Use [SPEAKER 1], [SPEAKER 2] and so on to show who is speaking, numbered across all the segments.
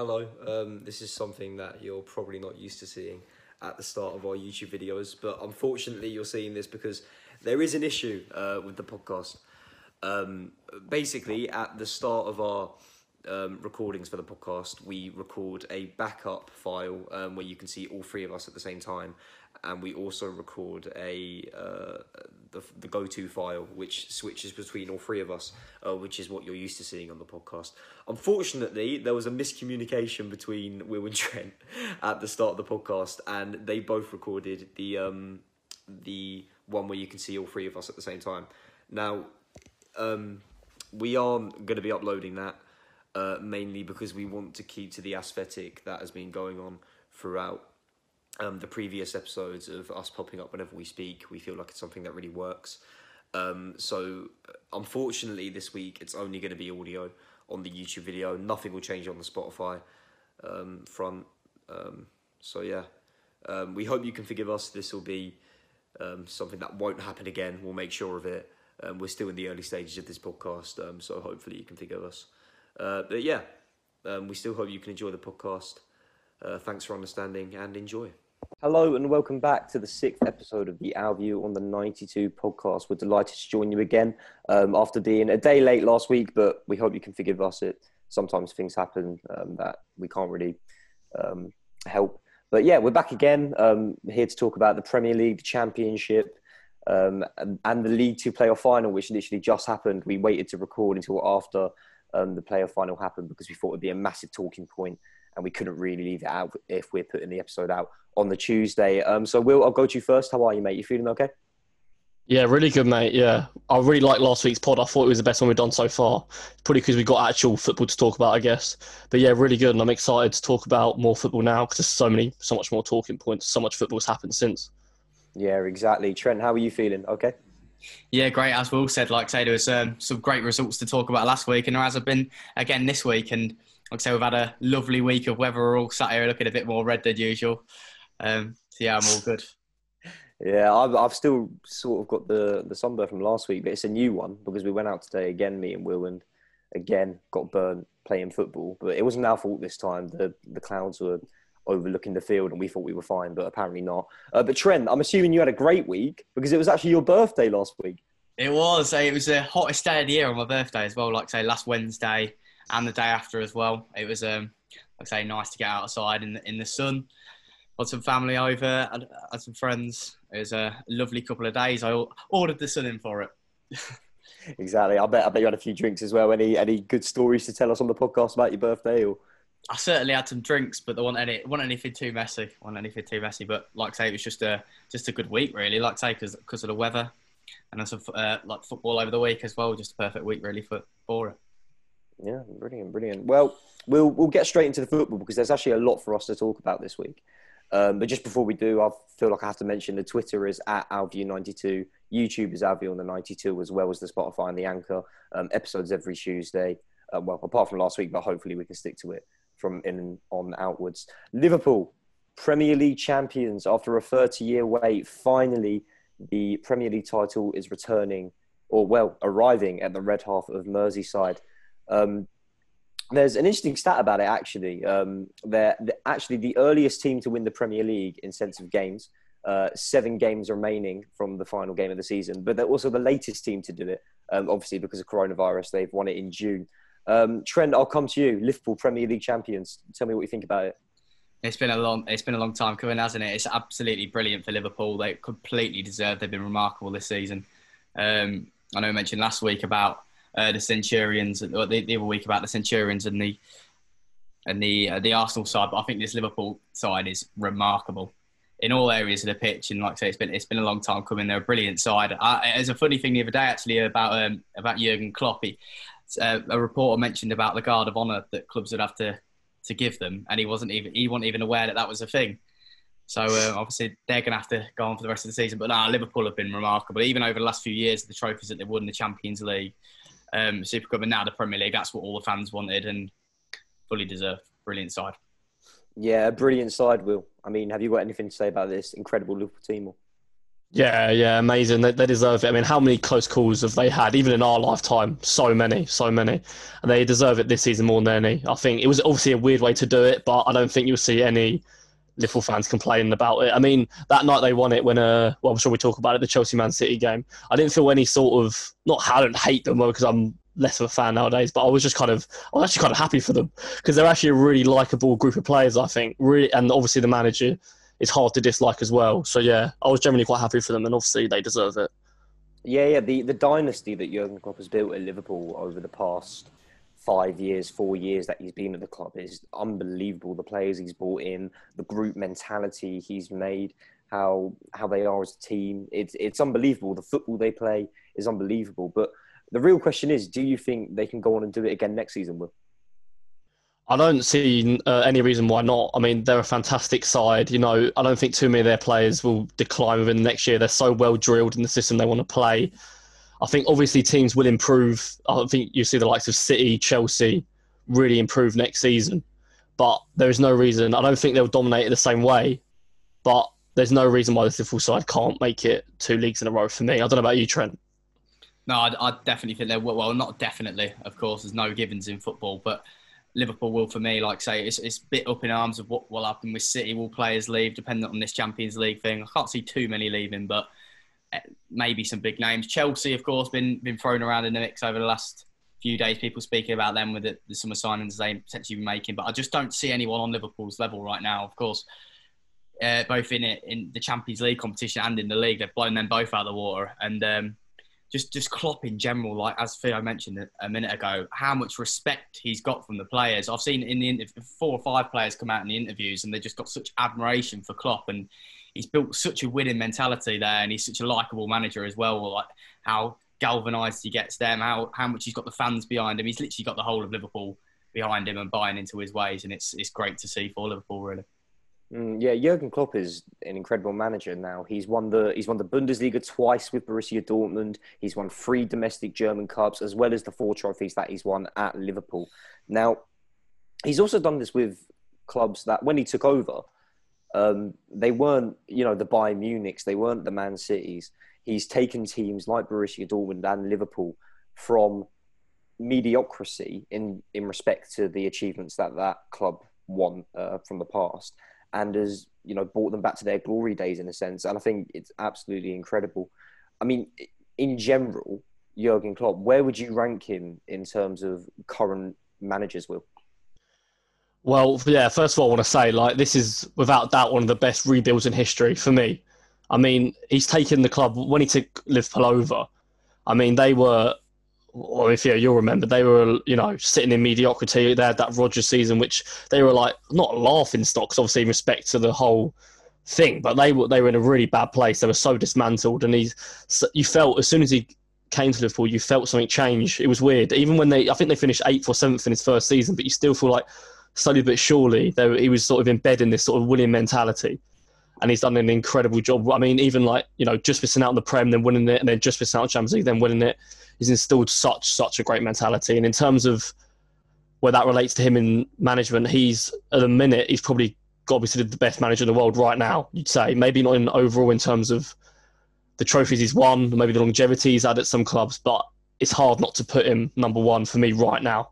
[SPEAKER 1] Hello. Um, this is something that you're probably not used to seeing at the start of our YouTube videos, but unfortunately, you're seeing this because there is an issue uh, with the podcast. Um, basically, at the start of our um, recordings for the podcast, we record a backup file um, where you can see all three of us at the same time, and we also record a uh, the, the go-to file which switches between all three of us, uh, which is what you're used to seeing on the podcast. Unfortunately, there was a miscommunication between Will and Trent at the start of the podcast, and they both recorded the um, the one where you can see all three of us at the same time. Now, um, we are going to be uploading that uh, mainly because we want to keep to the aesthetic that has been going on throughout um, the previous episodes of us popping up whenever we speak. We feel like it's something that really works. Um, so, unfortunately, this week it's only going to be audio on the YouTube video. Nothing will change on the Spotify um, front. Um, so, yeah, um, we hope you can forgive us. This will be um, something that won't happen again. We'll make sure of it. We're still in the early stages of this podcast, so hopefully you can forgive us. Uh, but yeah, we still hope you can enjoy the podcast. Uh, thanks for understanding and enjoy. Hello and welcome back to the sixth episode of the Our View on the 92 podcast. We're delighted to join you again um, after being a day late last week, but we hope you can forgive us. It sometimes things happen um, that we can't really um, help. But yeah, we're back again um, here to talk about the Premier League, the Championship, um, and, the League Two playoff final, which literally just happened. We waited to record until after um, the playoff final happened because we thought it'd be a massive talking point, and we couldn't really leave it out if we're putting the episode out on the Tuesday. Um, so, Will, I'll go to you first. How are you, mate? You feeling okay?
[SPEAKER 2] Yeah, really good, mate. Yeah, I really liked last week's pod. I thought it was the best one we've done so far. Probably because we got actual football to talk about, I guess. But yeah, really good, and I'm excited to talk about more football now because there's so many, so much more talking points. So much football's happened since.
[SPEAKER 1] Yeah, exactly. Trent, how are you feeling? Okay.
[SPEAKER 3] Yeah, great. As Will said, like I say, there was um, some great results to talk about last week, and there has been again this week. And like I say, we've had a lovely week of weather. We're all sat here looking a bit more red than usual. Um, so yeah, I'm all good.
[SPEAKER 1] Yeah, I've, I've still sort of got the, the sunburn from last week, but it's a new one because we went out today again, me and Will, and again got burnt playing football. But it wasn't our fault this time. The the clouds were overlooking the field, and we thought we were fine, but apparently not. Uh, but Trent, I'm assuming you had a great week because it was actually your birthday last week.
[SPEAKER 3] It was. It was the hottest day of the year on my birthday as well. Like say last Wednesday and the day after as well. It was um, like say nice to get outside in the, in the sun had some family over, had, had some friends. It was a lovely couple of days. I ordered the sun in for it.
[SPEAKER 1] exactly. I bet. I bet you had a few drinks as well. Any any good stories to tell us on the podcast about your birthday? Or
[SPEAKER 3] I certainly had some drinks, but there wasn't any wasn't anything too messy. wasn't anything too messy. But like I say, it was just a just a good week really. Like I say, because of the weather, and some uh, like football over the week as well. Just a perfect week really for for it.
[SPEAKER 1] Yeah, brilliant, brilliant. Well, we'll we'll get straight into the football because there's actually a lot for us to talk about this week. Um, but just before we do, I feel like I have to mention the Twitter is at OurView92, YouTube is Our View on the 92, as well as the Spotify and the Anchor. Um, episodes every Tuesday. Uh, well, apart from last week, but hopefully we can stick to it from in on outwards. Liverpool, Premier League champions after a 30 year wait. Finally, the Premier League title is returning, or well, arriving at the red half of Merseyside. Um, there's an interesting stat about it actually. Um, they're, actually the earliest team to win the Premier League in sense of games. Uh, seven games remaining from the final game of the season, but they're also the latest team to do it. Um, obviously, because of coronavirus, they've won it in June. Um, Trent, I'll come to you. Liverpool Premier League champions. Tell me what you think about it.
[SPEAKER 3] It's been a long, it's been a long time coming, hasn't it? It's absolutely brilliant for Liverpool. They completely deserve. They've been remarkable this season. Um, I know I mentioned last week about uh, the Centurions, or the, the other week about the Centurions and the and the uh, the Arsenal side, but I think this Liverpool side is remarkable in all areas of the pitch. And like I say, it's been it's been a long time coming. They're a brilliant side. I, there's a funny thing the other day actually about um, about Jurgen Klopp. He, uh, a reporter mentioned about the guard of honour that clubs would have to to give them, and he wasn't even he wasn't even aware that that was a thing. So uh, obviously they're going to have to go on for the rest of the season. But nah, Liverpool have been remarkable, even over the last few years. The trophies that they've won, the Champions League, um, Super Cup and now the Premier League. That's what all the fans wanted and fully deserved. Brilliant side.
[SPEAKER 1] Yeah, brilliant side, Will. I mean, have you got anything to say about this incredible Liverpool team?
[SPEAKER 2] Yeah, yeah, amazing. They, they deserve it. I mean, how many close calls have they had, even in our lifetime? So many, so many. And they deserve it this season more than any. I think it was obviously a weird way to do it, but I don't think you'll see any Liverpool fans complaining about it. I mean, that night they won it when, uh, well, I'm sure we talk about it, the Chelsea Man City game. I didn't feel any sort of, not, I don't hate them because I'm less of a fan nowadays, but I was just kind of, I was actually kind of happy for them because they're actually a really likable group of players, I think. Really, and obviously the manager is hard to dislike as well. So yeah, I was generally quite happy for them, and obviously they deserve it.
[SPEAKER 1] Yeah, yeah. The the dynasty that Jurgen Klopp has built at Liverpool over the past five years, four years that he's been at the club is unbelievable. The players he's brought in, the group mentality he's made, how how they are as a team. It's it's unbelievable. The football they play is unbelievable. But the real question is, do you think they can go on and do it again next season? Will?
[SPEAKER 2] I don't see uh, any reason why not. I mean, they're a fantastic side. You know, I don't think too many of their players will decline within the next year. They're so well drilled in the system they want to play. I think obviously teams will improve. I think you see the likes of City, Chelsea really improve next season. But there is no reason. I don't think they'll dominate it the same way. But there's no reason why the Liverpool side can't make it two leagues in a row for me. I don't know about you, Trent.
[SPEAKER 3] No, I, I definitely think they will. Well, not definitely. Of course, there's no givens in football, but Liverpool will, for me, like say, it's, it's a bit up in arms of what will happen with City. Will players leave, dependent on this Champions League thing? I can't see too many leaving, but maybe some big names. Chelsea, of course, been been thrown around in the mix over the last few days. People speaking about them with the, the summer signings they potentially be making, but I just don't see anyone on Liverpool's level right now. Of course, uh, both in it in the Champions League competition and in the league, they've blown them both out of the water, and. Um, just just Klopp in general, like as Theo mentioned a minute ago, how much respect he's got from the players. I've seen in the four or five players come out in the interviews, and they just got such admiration for Klopp, and he's built such a winning mentality there, and he's such a likable manager as well. Like how galvanised he gets them, how how much he's got the fans behind him. He's literally got the whole of Liverpool behind him and buying into his ways, and it's it's great to see for Liverpool really.
[SPEAKER 1] Mm, yeah, Jurgen Klopp is an incredible manager now. He's won the he's won the Bundesliga twice with Borussia Dortmund. He's won three domestic German cups as well as the four trophies that he's won at Liverpool. Now, he's also done this with clubs that when he took over, um, they weren't you know the Bayern Munichs, they weren't the Man Cities. He's taken teams like Borussia Dortmund and Liverpool from mediocrity in in respect to the achievements that that club won uh, from the past and has you know brought them back to their glory days in a sense. And I think it's absolutely incredible. I mean, in general, Jurgen Klopp, where would you rank him in terms of current managers? Will
[SPEAKER 2] well, yeah. First of all, I want to say like this is without doubt one of the best rebuilds in history for me. I mean, he's taken the club when he took Liverpool over. I mean, they were or if yeah, you'll remember, they were you know sitting in mediocrity. They had that Rodgers season, which they were like not laughing stocks, obviously in respect to the whole thing, but they were they were in a really bad place. They were so dismantled, and he's you felt as soon as he came to Liverpool, you felt something change. It was weird. Even when they, I think they finished eighth or seventh in his first season, but you still feel like slowly but surely they, he was sort of embedding this sort of winning mentality and he's done an incredible job. I mean, even like you know, just missing out on the Prem, then winning it, and then just missing out on Champions League, then winning it. He's instilled such such a great mentality, and in terms of where that relates to him in management, he's at the minute he's probably got to be considered the best manager in the world right now. You'd say maybe not in overall in terms of the trophies he's won, maybe the longevity he's had at some clubs, but it's hard not to put him number one for me right now.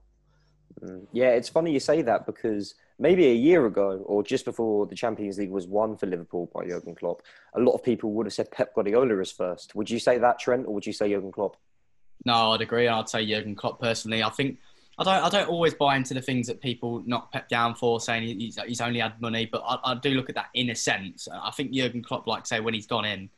[SPEAKER 1] Mm. Yeah, it's funny you say that because maybe a year ago or just before the Champions League was won for Liverpool by Jurgen Klopp, a lot of people would have said Pep Guardiola as first. Would you say that, Trent, or would you say Jurgen Klopp?
[SPEAKER 3] No, I'd agree. I'd say Jurgen Klopp personally. I think I don't. I don't always buy into the things that people knock Pep down for, saying he's, he's only had money. But I, I, do look at that in a sense. I think Jurgen Klopp, like say when he's gone in,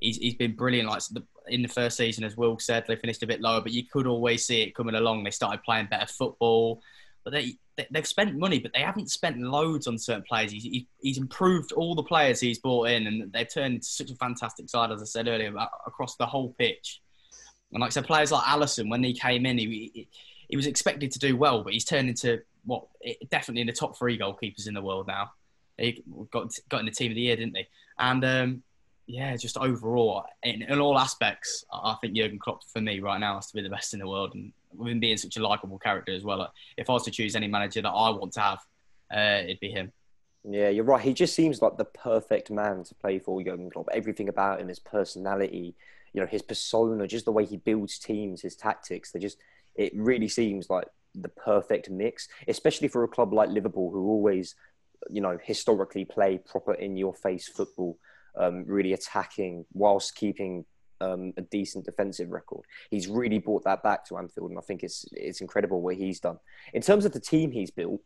[SPEAKER 3] he's, he's been brilliant. Like the, in the first season, as Will said, they finished a bit lower, but you could always see it coming along. They started playing better football but they, they have spent money, but they haven't spent loads on certain players. He's, he's improved all the players he's brought in, and they've turned into such a fantastic side, as I said earlier, across the whole pitch. And like I said, players like Alisson, when he came in, he, he was expected to do well, but he's turned into what definitely in the top three goalkeepers in the world now. He got got in the team of the year, didn't he? And um, yeah, just overall, in, in, all aspects, I think Jurgen Klopp for me right now has to be the best in the world, and with him being such a likable character as well. If I was to choose any manager that I want to have, uh, it'd be him.
[SPEAKER 1] Yeah, you're right. He just seems like the perfect man to play for Jurgen Klopp. Everything about him, his personality, you know, his persona, just the way he builds teams, his tactics. They just, it really seems like the perfect mix, especially for a club like Liverpool, who always, you know, historically play proper in your face football, um, really attacking whilst keeping um, a decent defensive record. He's really brought that back to Anfield, and I think it's it's incredible what he's done. In terms of the team he's built,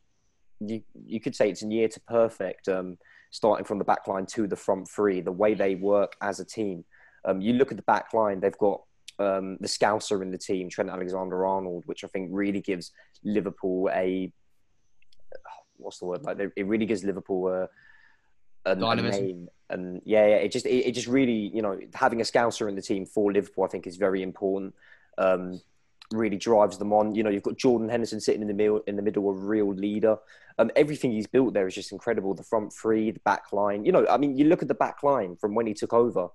[SPEAKER 1] you you could say it's a near to perfect. Um, starting from the back line to the front three, the way they work as a team. Um, you look at the back line; they've got um, the Scouser in the team, Trent Alexander-Arnold, which I think really gives Liverpool a what's the word like it really gives Liverpool a, a, a name and yeah, yeah, it just it, it, just really you know having a Scouser in the team for Liverpool I think is very important. Um, really drives them on. You know, you've got Jordan Henderson sitting in the middle, in the middle, a real leader. Um, everything he's built there is just incredible. The front three, the back line. You know, I mean, you look at the back line from when he took over,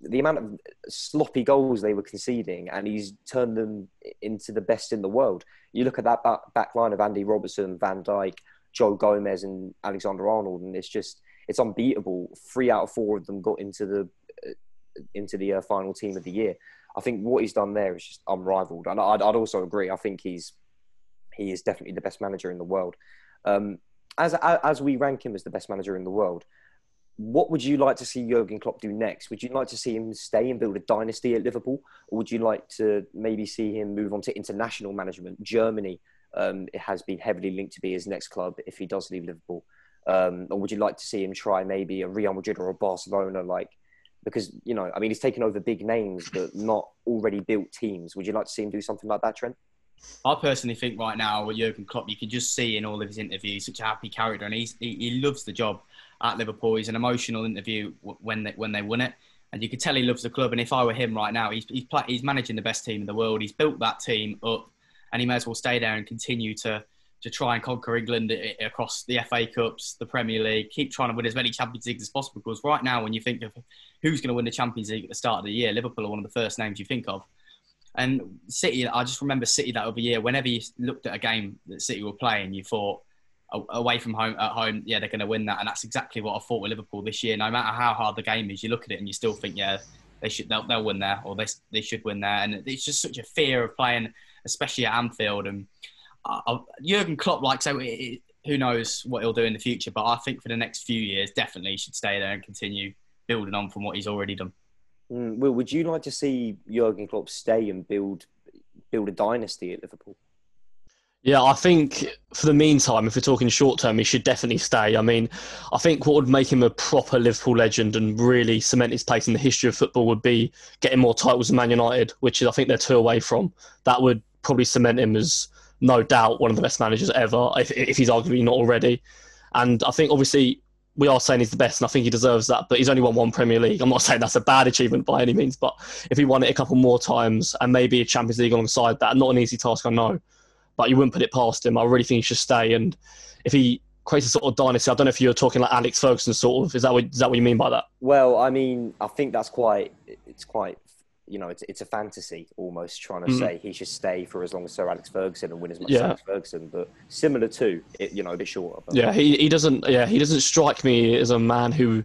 [SPEAKER 1] the amount of sloppy goals they were conceding, and he's turned them into the best in the world. You look at that back, back line of Andy Robertson, Van Dijk, Joe Gomez, and Alexander Arnold, and it's just it's unbeatable. Three out of four of them got into the uh, into the uh, final team of the year. I think what he's done there is just unrivaled, and I'd, I'd also agree. I think he's he is definitely the best manager in the world. Um, as as we rank him as the best manager in the world, what would you like to see Jurgen Klopp do next? Would you like to see him stay and build a dynasty at Liverpool, or would you like to maybe see him move on to international management? Germany um, it has been heavily linked to be his next club if he does leave Liverpool. Um, or would you like to see him try maybe a Real Madrid or a Barcelona like because you know, I mean, he's taken over big names but not already built teams. Would you like to see him do something like that, Trent?
[SPEAKER 3] I personally think right now with Jurgen Klopp, you can just see in all of his interviews such a happy character, and he's, he, he loves the job at Liverpool. He's an emotional interview when they when they win it, and you could tell he loves the club. And if I were him right now, he's he's, play, he's managing the best team in the world. He's built that team up, and he may as well stay there and continue to to try and conquer England across the FA Cups, the Premier League, keep trying to win as many Champions Leagues as possible. Because right now, when you think of who's going to win the Champions League at the start of the year, Liverpool are one of the first names you think of. And City, I just remember City that other year. Whenever you looked at a game that City were playing, you thought away from home at home, yeah, they're going to win that. And that's exactly what I thought with Liverpool this year. No matter how hard the game is, you look at it and you still think, yeah, they should they'll, they'll win there or they they should win there. And it's just such a fear of playing, especially at Anfield and uh, Jurgen Klopp, like so, it, who knows what he'll do in the future? But I think for the next few years, definitely he should stay there and continue building on from what he's already done.
[SPEAKER 1] Mm, Will, would you like to see Jurgen Klopp stay and build build a dynasty at Liverpool?
[SPEAKER 2] Yeah, I think for the meantime, if we're talking short term, he should definitely stay. I mean, I think what would make him a proper Liverpool legend and really cement his place in the history of football would be getting more titles than Man United, which is I think they're two away from. That would probably cement him as no doubt one of the best managers ever, if, if he's arguably not already. And I think obviously we are saying he's the best, and I think he deserves that. But he's only won one Premier League. I'm not saying that's a bad achievement by any means, but if he won it a couple more times and maybe a Champions League alongside that, not an easy task, I know. But you wouldn't put it past him. I really think he should stay. And if he creates a sort of dynasty, I don't know if you're talking like Alex Ferguson, sort of. Is that what is that what you mean by that?
[SPEAKER 1] Well, I mean, I think that's quite. It's quite you know, it's, it's a fantasy almost trying to mm. say he should stay for as long as Sir Alex Ferguson and win as much yeah. as Alex Ferguson, but similar to it, you know, a bit shorter. But.
[SPEAKER 2] Yeah, he, he doesn't. Yeah, he doesn't strike me as a man who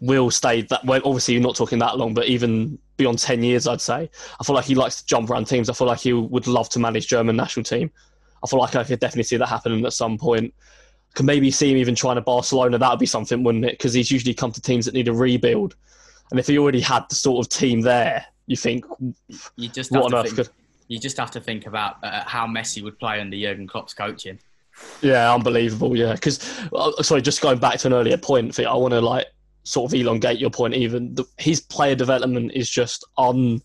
[SPEAKER 2] will stay that. Well, obviously, you're not talking that long, but even beyond ten years, I'd say. I feel like he likes to jump around teams. I feel like he would love to manage German national team. I feel like I could definitely see that happening at some point. Could maybe see him even trying to Barcelona. That would be something, wouldn't it? Because he's usually come to teams that need a rebuild. And if he already had the sort of team there, you think,
[SPEAKER 3] you just what on earth could... You just have to think about uh, how Messi would play under Jurgen Klopp's coaching.
[SPEAKER 2] Yeah, unbelievable. Yeah, because uh, sorry, just going back to an earlier point, I want to like sort of elongate your point. Even the, his player development is just un.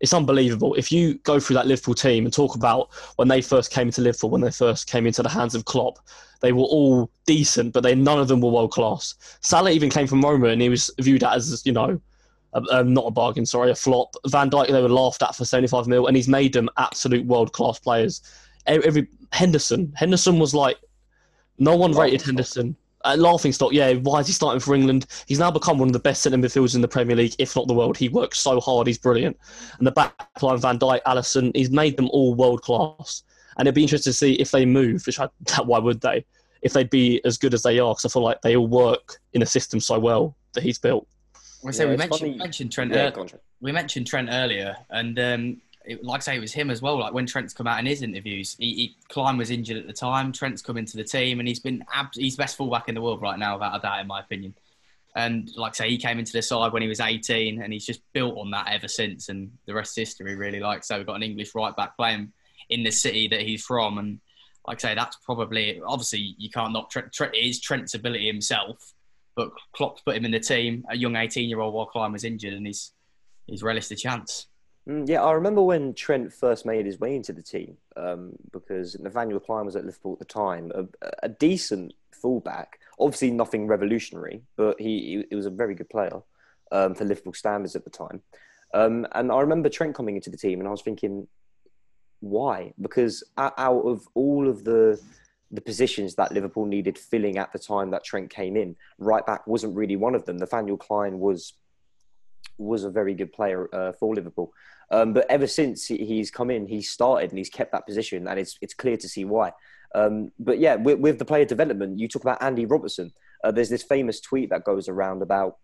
[SPEAKER 2] It's unbelievable. If you go through that Liverpool team and talk about when they first came into Liverpool, when they first came into the hands of Klopp, they were all decent, but they none of them were world class. Salah even came from Roma, and he was viewed as you know um, not a bargain, sorry, a flop. Van Dijk they were laughed at for 75 mil, and he's made them absolute world class players. Every Henderson, Henderson was like, no one rated Henderson. Uh, laughing stock, yeah. Why is he starting for England? He's now become one of the best centre midfielders in the Premier League, if not the world. He works so hard, he's brilliant. And the back line, Van Dijk, Alisson, he's made them all world class. And it'd be interesting to see if they move. Which I, why would they? if they'd be as good as they are, because I feel like they all work in a system so well that he's built.
[SPEAKER 3] We say
[SPEAKER 1] Yeah,
[SPEAKER 3] we mentioned, mentioned Trent.
[SPEAKER 1] Yeah,
[SPEAKER 3] ear-
[SPEAKER 1] go on, Trent.
[SPEAKER 3] we mentioned Trent earlier, and um, it, like I say, it was him as well. Like when Trent's come out in his interviews, he, he Klein was injured at the time. Trent's come into the team, and he's been ab- he's best fullback in the world right now, without a doubt, in my opinion. And like I say, he came into the side when he was 18, and he's just built on that ever since. And the rest is history, really. Like so, we've got an English right back playing in the city that he's from, and like I say, that's probably obviously you can't knock Trent. Trent it is Trent's ability himself, but Klopp's put him in the team, a young 18 year old while Klein was injured, and he's he's relished the chance.
[SPEAKER 1] Mm, yeah, I remember when Trent first made his way into the team um, because Nathaniel Klein was at Liverpool at the time, a, a decent fullback. Obviously, nothing revolutionary, but he, he, was a very good player um, for Liverpool standards at the time. Um, and I remember Trent coming into the team, and I was thinking, why? Because out of all of the the positions that Liverpool needed filling at the time that Trent came in, right back wasn't really one of them. Nathaniel Klein was was a very good player uh, for Liverpool. Um, but ever since he's come in, he's started and he's kept that position, and it's it's clear to see why. Um, but yeah, with, with the player development, you talk about Andy Robertson. Uh, there's this famous tweet that goes around about,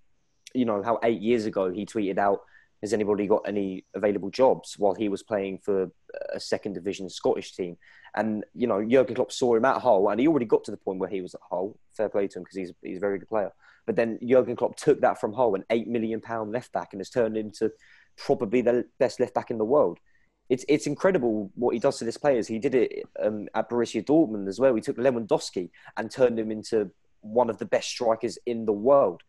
[SPEAKER 1] you know, how eight years ago he tweeted out, "Has anybody got any available jobs?" While he was playing for a second division Scottish team, and you know, Jurgen Klopp saw him at Hull, and he already got to the point where he was at Hull. Fair play to him because he's he's a very good player. But then Jurgen Klopp took that from Hull, an eight million pound left back, and has turned into probably the best left back in the world. It's it's incredible what he does to this players. He did it um, at Borussia Dortmund as well. He took Lewandowski and turned him into one of the best strikers in the world.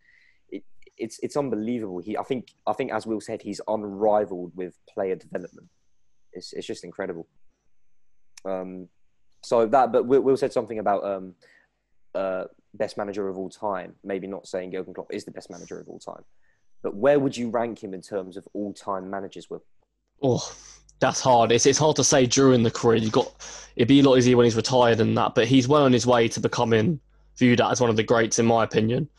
[SPEAKER 1] It, it's it's unbelievable. He I think I think as Will said, he's unrivaled with player development. It's it's just incredible. Um, so that but Will, Will said something about um, uh, best manager of all time. Maybe not saying Jurgen Klopp is the best manager of all time, but where would you rank him in terms of all time managers? Will
[SPEAKER 2] Oh, that's hard. It's it's hard to say during the career. You got it'd be a lot easier when he's retired and that, but he's well on his way to becoming viewed as one of the greats, in my opinion,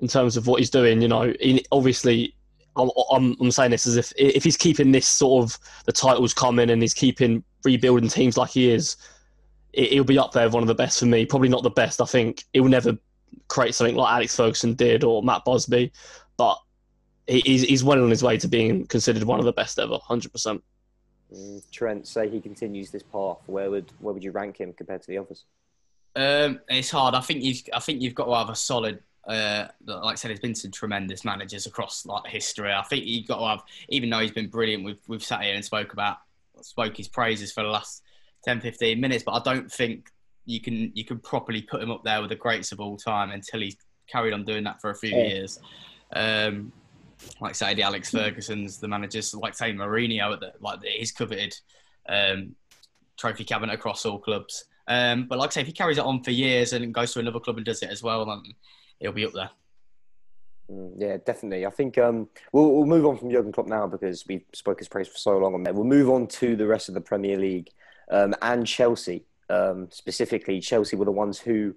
[SPEAKER 2] in terms of what he's doing. You know, he, obviously, I'm, I'm I'm saying this as if if he's keeping this sort of the titles coming and he's keeping rebuilding teams like he is, it, he'll be up there one of the best for me. Probably not the best. I think it will never create something like Alex Ferguson did or Matt Busby, but he- he's he's well on his way to being considered one of the best ever, hundred percent.
[SPEAKER 1] Mm, Trent, say he continues this path. Where would where would you rank him compared to the others?
[SPEAKER 3] Um, it's hard. I think you've I think you've got to have a solid. Uh, like I said, there's been some tremendous managers across like history. I think you've got to have, even though he's been brilliant. We've we've sat here and spoke about spoke his praises for the last 10, 15 minutes, but I don't think you can you can properly put him up there with the greats of all time until he's carried on doing that for a few
[SPEAKER 1] Yeah.
[SPEAKER 3] years. Um, like say the Alex Ferguson's, the managers, like say Mourinho, at the, like his coveted um, trophy cabinet across all clubs. Um, but like I say, if he carries it on for years and goes to another club and does it as well, then he'll be up there.
[SPEAKER 1] Mm, yeah, definitely. I think um, we'll, we'll move on from Jurgen Klopp now because we spoke his praise for so long on there. We'll move on to the rest of the Premier League um, and Chelsea. Um, specifically, Chelsea were the ones who,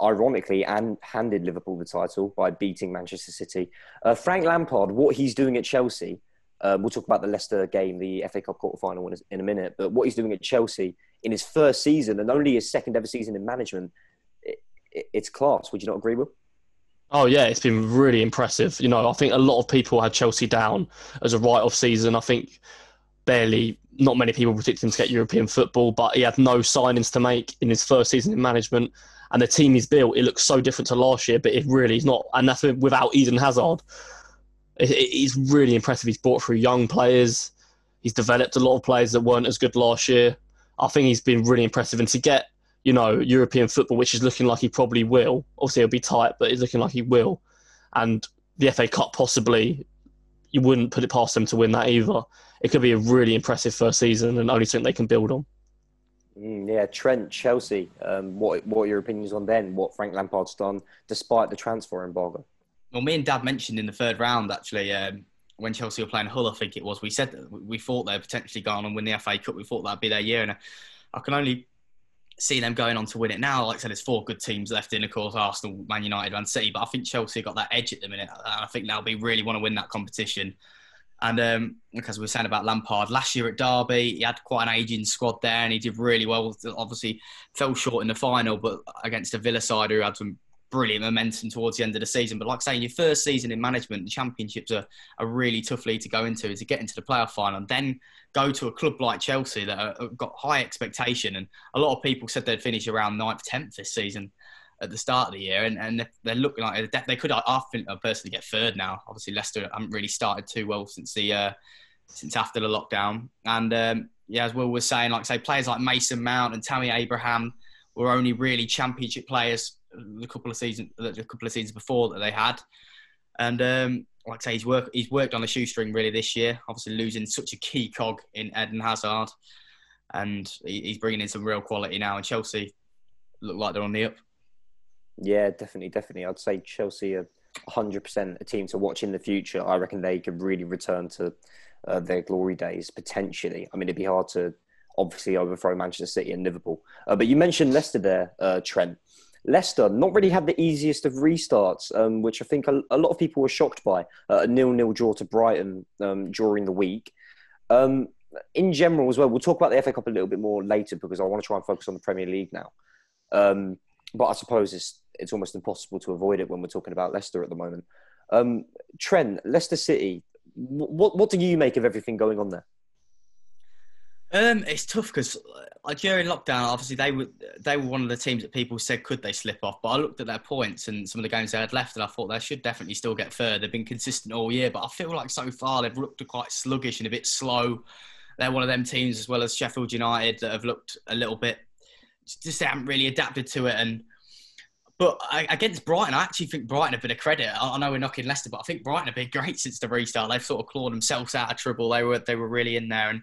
[SPEAKER 1] ironically, and handed Liverpool the title by beating Manchester City. Uh, Frank Lampard, what he's doing at Chelsea, uh, we'll talk about the Leicester game, the FA Cup quarter final in a, in a minute, but what he's doing at Chelsea in his first season and only his second ever season in management, it, it, it's class. Would you not agree with?
[SPEAKER 2] Oh yeah, it's been really impressive. You know, I think a lot of people had Chelsea down as a write-off season. I think barely, not many people predicted him to get European football, but he had no signings to make in his first season in management. And the team he's built, it looks so different to last year, but it really is not. And that's without Eden Hazard. It, it, it's really impressive. He's brought through young players. He's developed a lot of players that weren't as good last year. I think he's been really impressive. And to get you know, European football, which is looking like he probably will. Obviously, it'll be tight, but it's looking like he will. And the FA Cup, possibly, you wouldn't put it past them to win that either. It could be a really impressive first season and only something they can build on.
[SPEAKER 1] Mm, yeah, Trent, Chelsea. Um, what what are your opinions on then? What Frank Lampard's done despite the transfer embargo?
[SPEAKER 3] Well, me and Dad mentioned in the third round actually um, when Chelsea were playing Hull, I think it was. We said that we thought they'd potentially go on and win the FA Cup. We thought that'd be their year, and I can only see them going on to win it now. Like I said, there's four good teams left in, of course, Arsenal, Man United, and City. But I think Chelsea got that edge at the minute, and I think they'll be really want to win that competition. And um, as we were saying about Lampard, last year at Derby, he had quite an aging squad there and he did really well. Obviously, fell short in the final, but against a Villa side who had some brilliant momentum towards the end of the season. But like saying, your first season in management, the championships are a really tough league to go into, is to get into the playoff final and then go to a club like Chelsea that have got high expectation. And a lot of people said they'd finish around 9th, 10th this season at the start of the year, and, and they're looking like they could. I think personally get third now. Obviously, Leicester haven't really started too well since the uh, since after the lockdown. And um, yeah, as Will was saying, like say players like Mason Mount and Tammy Abraham were only really championship players a couple of seasons the couple of seasons before that they had. And um, like I say, he's worked he's worked on the shoestring really this year. Obviously, losing such a key cog in Eden Hazard, and he's bringing in some real quality now. And Chelsea look like they're on the up.
[SPEAKER 1] Yeah, definitely, definitely. I'd say Chelsea are 100% a team to watch in the future. I reckon they could really return to uh, their glory days potentially. I mean, it'd be hard to obviously overthrow Manchester City and Liverpool. Uh, but you mentioned Leicester there, uh, Trent. Leicester not really had the easiest of restarts, um, which I think a, a, lot of people were shocked by. Uh, a nil-nil draw to Brighton um, during the week. Um, in general, as well, we'll talk about the FA Cup a little bit more later because I want to try and focus on the Premier League now. Um, but I suppose it's it's almost impossible to avoid it when we're talking about Leicester at the moment. Um, Trent, Leicester City, what what do you make of everything going on there?
[SPEAKER 3] Um, it's tough because uh, during lockdown, obviously they were they were one of the teams that people said could they slip off. But I looked at their points and some of the games they had left, and I thought they should definitely still get third. They've been consistent all year, but I feel like so far they've looked quite sluggish and a bit slow. They're one of them teams, as well as Sheffield United, that have looked a little bit just they haven't really adapted to it and but against Brighton, I actually think Brighton have been a credit. I know we're knocking Leicester, but I think Brighton have been great since the restart. They've sort of clawed themselves out of trouble. They were they were really in there, and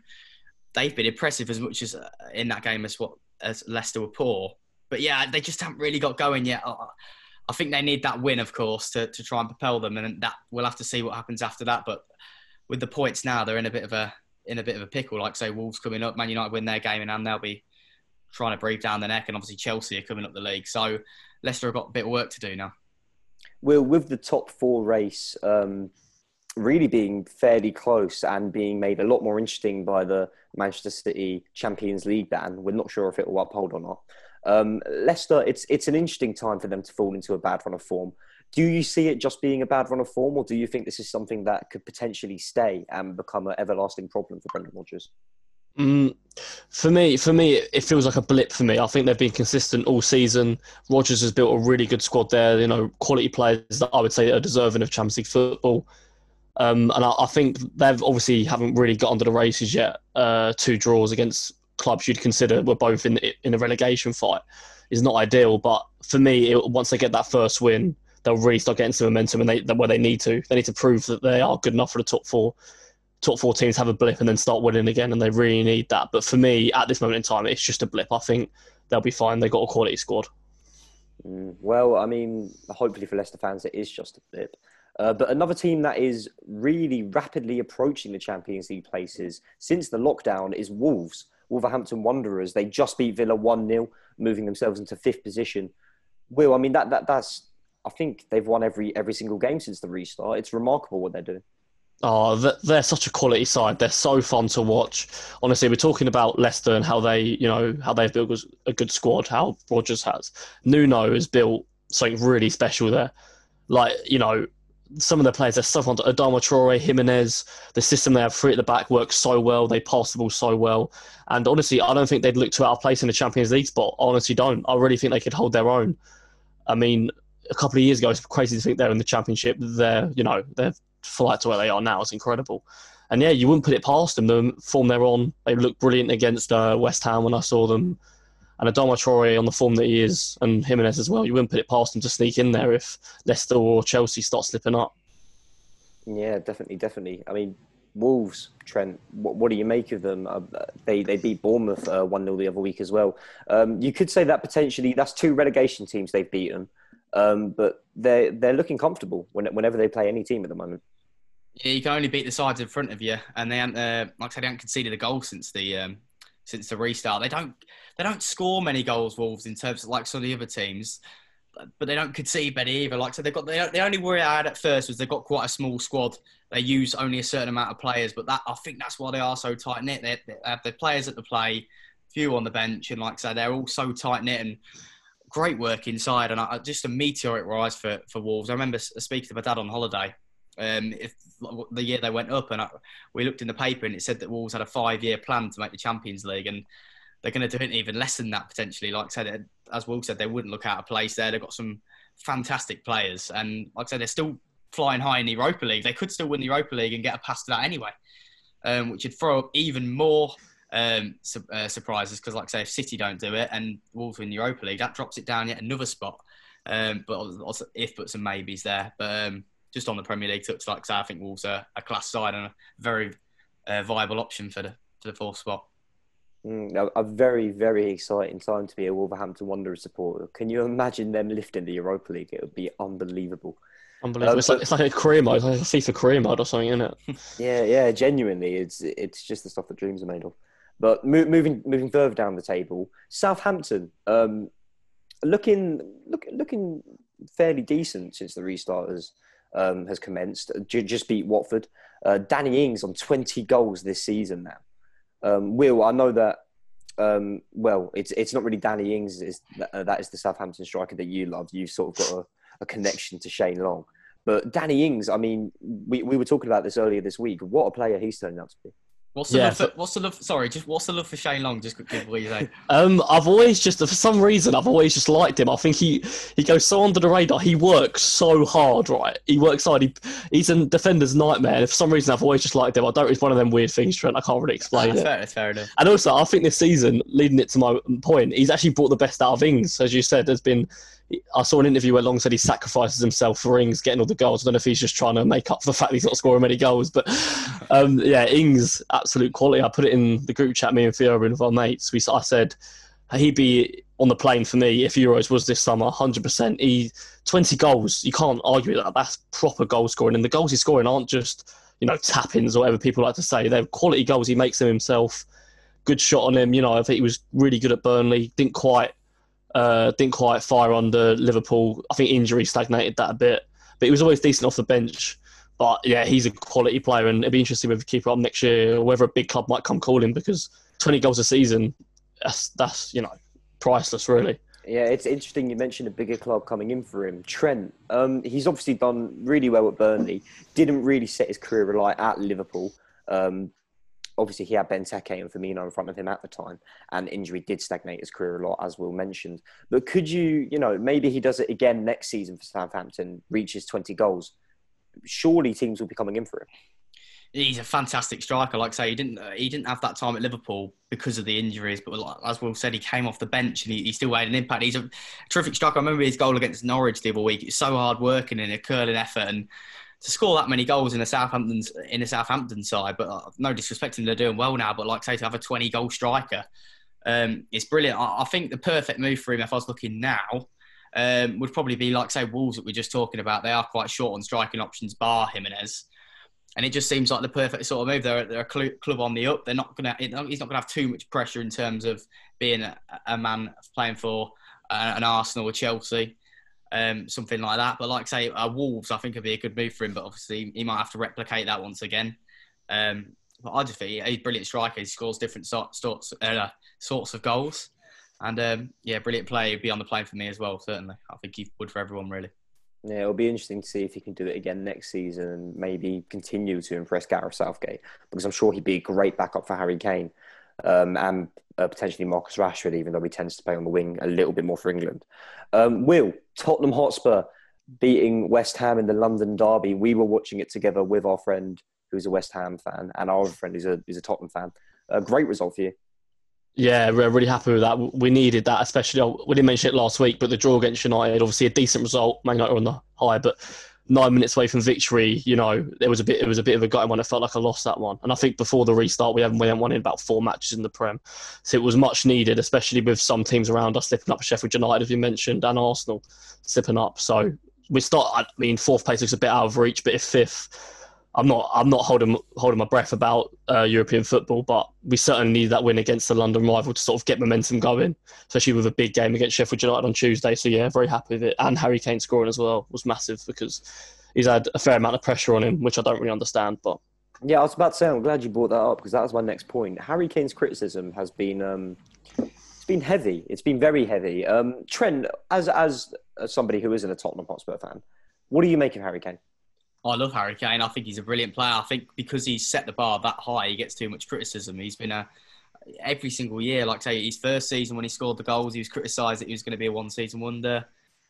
[SPEAKER 3] they've been impressive as much as uh, in that game as what as Leicester were poor. But yeah, they just haven't really got going yet. I think they need that win, of course, to, to try and propel them, and that we'll have to see what happens after that. But with the points now, they're in a bit of a in a bit of a pickle. Like say, Wolves coming up, Man United win their game, and they'll be trying to breathe down the neck, and obviously Chelsea are coming up the league. So Leicester have got a bit of work to do now.
[SPEAKER 1] Well, with the top four race um, really being fairly close and being made a lot more interesting by the Manchester City Champions League ban, we're not sure if it will uphold or not. Um, Leicester, it's it's an interesting time for them to fall into a bad run of form. Do you see it just being a bad run of form, or do you think this is something that could potentially stay and become an everlasting problem for Brendan Rodgers?
[SPEAKER 2] Mm, for me, for me, it feels like a blip for me. I think they've been consistent all season. Rodgers has built a really good squad there. You know, quality players that I would say are deserving of Champions League football. Um, and I, I, think they've obviously haven't really got under the races yet. Uh, two draws against clubs you'd consider were both in in a relegation fight is not ideal. But for me, it, once they get that first win, they'll really start getting some momentum, and they where they need to. They need to prove that they are good enough for the top four top four teams have a blip and then start winning again, and they really need that. But for me, at this moment in time, it's just a blip. I think they'll be fine. They've got a quality squad.
[SPEAKER 1] Mm, well, I mean, hopefully for Leicester fans, it is just a blip. Uh, but another team that is really rapidly approaching the Champions League places since the lockdown is Wolves. Wolverhampton Wanderers. They just beat Villa 1 0, moving themselves into fifth position. Will, I mean, that, that that's, I think they've won every, every single game since the restart. It's remarkable what they're doing.
[SPEAKER 2] Oh, they're such a quality side. They're so fun to watch. Honestly, we're talking about Leicester and how they, you know, how they've built a good squad. How Rodgers has. Nuno has built something really special there. Like, you know, some of the players, they're so fun. Adama Traore, Jimenez, the system they have three at the back works so well. They pass the ball so well. And honestly, I don't think they'd look to out of place in the Champions League spot. I honestly don't. I really think they could hold their own. I mean, a couple of years ago, it's crazy to think they're in the Championship. They're, you know, they're flight to where they are now is incredible. And yeah, you wouldn't put it past them. The form they're on, they look brilliant against uh, West Ham when I saw them. And Adama Traore on the form that he is, and Jimenez as well. You wouldn't put it past them to sneak in there if Leicester or Chelsea start slipping up.
[SPEAKER 1] Yeah, definitely, definitely. I mean, Wolves, Trent, what, what do you make of them? Uh, they they beat Bournemouth uh, 1 uh, 0 the other week as well. Um, you could say that potentially that's two relegation teams they've beaten. Um, but they're they're looking comfortable when, whenever they play any team at the moment.
[SPEAKER 3] Yeah, you can only beat the sides in front of you, and they haven't, uh, like I said, they haven't conceded a goal since the um, since the restart. They don't they don't score many goals, Wolves, in terms of like some of the other teams. but they don't concede many either. Like so, they've got the, only worry I had at first was they've got quite a small squad. They use only a certain amount of players, but that I think that's why they are so tight knit. They, they have the players at the play, few on the bench, and like I said, they're all so tight knit and great work inside. And I, just a meteoric rise for for Wolves. I remember speaking to my dad on holiday. Um, if the year they went up, and I, we looked in the paper, and it said that Wolves had a five-year plan to make the Champions League, and they're going to do it even less than that potentially. Like I said, as Wolves said, they wouldn't look out of place there. They've got some fantastic players, and like I said, they're still flying high in the Europa League. They could still win the Europa League and get a pass to that anyway, um, which would throw up even more um, su- uh, surprises. Because, like I say, if City don't do it and Wolves win the Europa League, that drops it down yet another spot. Um, but also if buts and maybes there. But um, just on the Premier League touch, like I say, I think Wolves are a class side and a very uh, viable option for the for the fourth spot.
[SPEAKER 1] Mm, a, a, very, very exciting time to be a Wolverhampton Wanderers supporter. Can you imagine them lifting the Europa League? It would be unbelievable.
[SPEAKER 2] Unbelievable. Um, it's, like, it's like a career mode, like a FIFA career mode or something, isn't it?
[SPEAKER 1] yeah, yeah, genuinely. It's it's just the stuff that dreams are made of. But mo- moving moving further down the table, Southampton, um, looking look, looking fairly decent since the restarters um, has commenced. Just beat Watford. Uh, Danny Ings on 20 goals this season now. Um, Will, I know that. Um, well, it's it's not really Danny Ings. Is uh, that is the Southampton striker that you love? You've sort of got a, a connection to Shane Long, but Danny Ings. I mean, we, we were talking about this earlier this week. What a player he's turning out to be.
[SPEAKER 3] What's the yeah, love for, what's the love? Sorry, just what's the love for Shane Long? Just quickly, what you say.
[SPEAKER 2] Um, I've always just for some reason I've always just liked him. I think he he goes so under the radar. He works so hard, right? He works hard. He, he's a defender's nightmare. And for some reason I've always just liked him. I don't. Know. It's one of them weird things, Trent. I can't really explain
[SPEAKER 3] that's
[SPEAKER 2] it.
[SPEAKER 3] Fair, fair enough.
[SPEAKER 2] And also, I think this season, leading it to my point, he's actually brought the best out of Ings. As you said, there's been I saw an interview where Long said he sacrifices himself for Ings getting all the goals. I don't know if he's just trying to make up for the fact he's not scoring many goals, but um, yeah, Ings absolute quality. I put it in the group chat, me and Theo and our mates. We I said he'd be on the plane for me if Euros was this summer, hundred percent. He twenty goals, you can't argue that. That's proper goal scoring, and the goals he's scoring aren't just you know tap-ins or whatever people like to say. They're quality goals. He makes them himself. Good shot on him. You know, I think he was really good at Burnley. Didn't quite uh, didn't quite fire under Liverpool. I think injury stagnated that a bit, but he was always decent off the bench. But yeah, he's a quality player, and it'd be interesting if we keep up next year, or whether a big club might come calling because 20 goals a season, that's that's you know priceless, really.
[SPEAKER 1] Yeah, it's interesting you mentioned a bigger club coming in for him. Trent, um, he's obviously done really well at Burnley. Didn't really set his career alight at Liverpool. Um, obviously he had Benteke and Firmino in front of him at the time, and injury did stagnate his career a lot, as Will mentioned. But could you, you know, maybe he does it again next season for Southampton, reaches 20 goals. Surely teams will be coming in for him.
[SPEAKER 3] He's a fantastic striker. Like I say, he didn't he didn't have that time at Liverpool because of the injuries, but as Will said, he came off the bench and he, he still made an impact. He's a terrific striker. I remember his goal against Norwich the other week. It's so hard working and a curling effort and to score that many goals in a Southampton's in a Southampton side, but uh, no disrespecting, they're doing well now. But like say to have a twenty goal striker, um, it's brilliant. I, I, think the perfect move for him, if I was looking now, um, would probably be like say Wolves that we're just talking about. They are quite short on striking options, bar Jimenez. And it just seems like the perfect sort of move. They're, they're a cl- club on the up. They're not gonna. He's not gonna have too much pressure in terms of being a, a man playing for uh, an Arsenal or Chelsea um, something like that. But like say, uh, Wolves, I think would be a good move for him. But obviously, he might have to replicate that once again. Um, but I just think he's a brilliant striker. He scores different sorts uh, sorts of goals, and um, yeah, brilliant play. He'd be on the plane for me as well. Certainly, I think he would for everyone really.
[SPEAKER 1] Yeah, it'll be interesting to see if he can do it again next season and maybe continue to impress Gareth Southgate because I'm sure he'd be a great backup for Harry Kane um, and uh, potentially Marcus Rashford, even though he tends to play on the wing a little bit more for England. Um, Will, Tottenham Hotspur beating West Ham in the London Derby. We were watching it together with our friend who's a West Ham fan and our friend who's a, who's a Tottenham fan. A great result for you.
[SPEAKER 2] Yeah, we're really happy with that. We needed that, especially. We didn't mention it last week, but the draw against United, obviously a decent result. Man United on the high, but nine minutes away from victory, you know, there was a bit it was a bit of a gutting one. I felt like I lost that one. And I think before the restart we haven't we haven't won in about four matches in the Prem. So it was much needed, especially with some teams around us slipping up, Sheffield United, as you mentioned, and Arsenal slipping up. So we start I mean, fourth place looks a bit out of reach, but if fifth I'm not I'm not holding holding my breath about uh, European football, but we certainly need that win against the London rival to sort of get momentum going, especially with a big game against Sheffield United on Tuesday. So yeah, very happy with it. And Harry Kane scoring as well was massive because he's had a fair amount of pressure on him, which I don't really understand. But
[SPEAKER 1] yeah, I was about to say I'm glad you brought that up because that was my next point. Harry Kane's criticism has been um, it's been heavy. It's been very heavy. Um, Trent, as as somebody who isn't a Tottenham Hotspur fan, what do you make of Harry Kane?
[SPEAKER 3] I love Harry Kane. I think he's a brilliant player. I think because he's set the bar that high, he gets too much criticism. He's been a every single year, like say his first season when he scored the goals, he was criticised that he was going to be a one season wonder.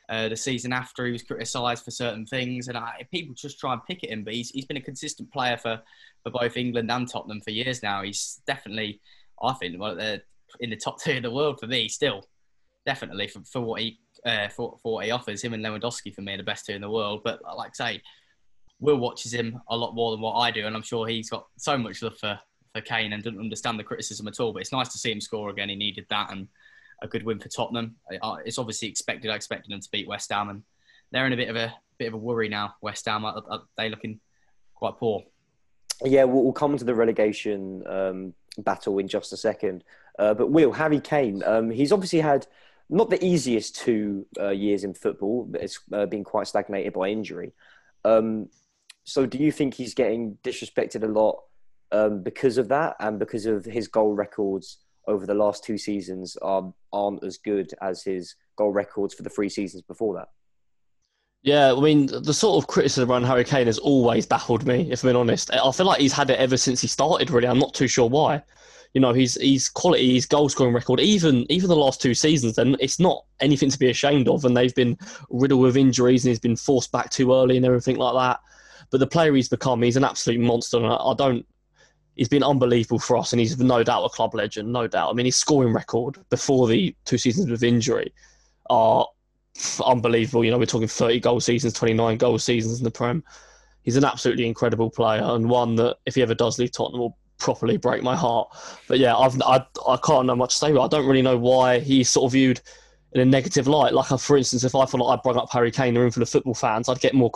[SPEAKER 3] Uh, the season after, he was criticised for certain things, and I, people just try and pick at him. But he's he's been a consistent player for, for both England and Tottenham for years now. He's definitely, I think, well, in the top two of the world for me. Still, definitely for, for what he uh, for, for what he offers. Him and Lewandowski for me are the best two in the world. But like I say, Will watches him a lot more than what I do, and I'm sure he's got so much love for, for Kane and doesn't understand the criticism at all. But it's nice to see him score again. He needed that and a good win for Tottenham. It's obviously expected. I expected them to beat West Ham, and they're in a bit of a bit of a worry now. West Ham are, are they looking quite poor?
[SPEAKER 1] Yeah, we'll, we'll come to the relegation um, battle in just a second. Uh, but Will Harry Kane, um, he's obviously had not the easiest two uh, years in football. It's uh, been quite stagnated by injury. Um, so do you think he's getting disrespected a lot um, because of that and because of his goal records over the last two seasons are, aren't as good as his goal records for the three seasons before that?
[SPEAKER 2] Yeah, I mean, the sort of criticism around Harry Kane has always baffled me, if I'm honest. I feel like he's had it ever since he started, really. I'm not too sure why. You know, he's he's quality, his goal scoring record, even even the last two seasons, and it's not anything to be ashamed of. And they've been riddled with injuries and he's been forced back too early and everything like that. But the player he's become, he's an absolute monster. And I, don't. He's been unbelievable for us, and he's no doubt a club legend, no doubt. I mean, his scoring record before the two seasons with injury are unbelievable. You know, we're talking 30 goal seasons, 29 goal seasons in the Prem. He's an absolutely incredible player, and one that if he ever does leave Tottenham will properly break my heart. But yeah, I've, I, I can't know much to say. But I don't really know why he's sort of viewed in a negative light. Like, uh, for instance, if I felt like I brought up Harry Kane in the room for the football fans, I'd get more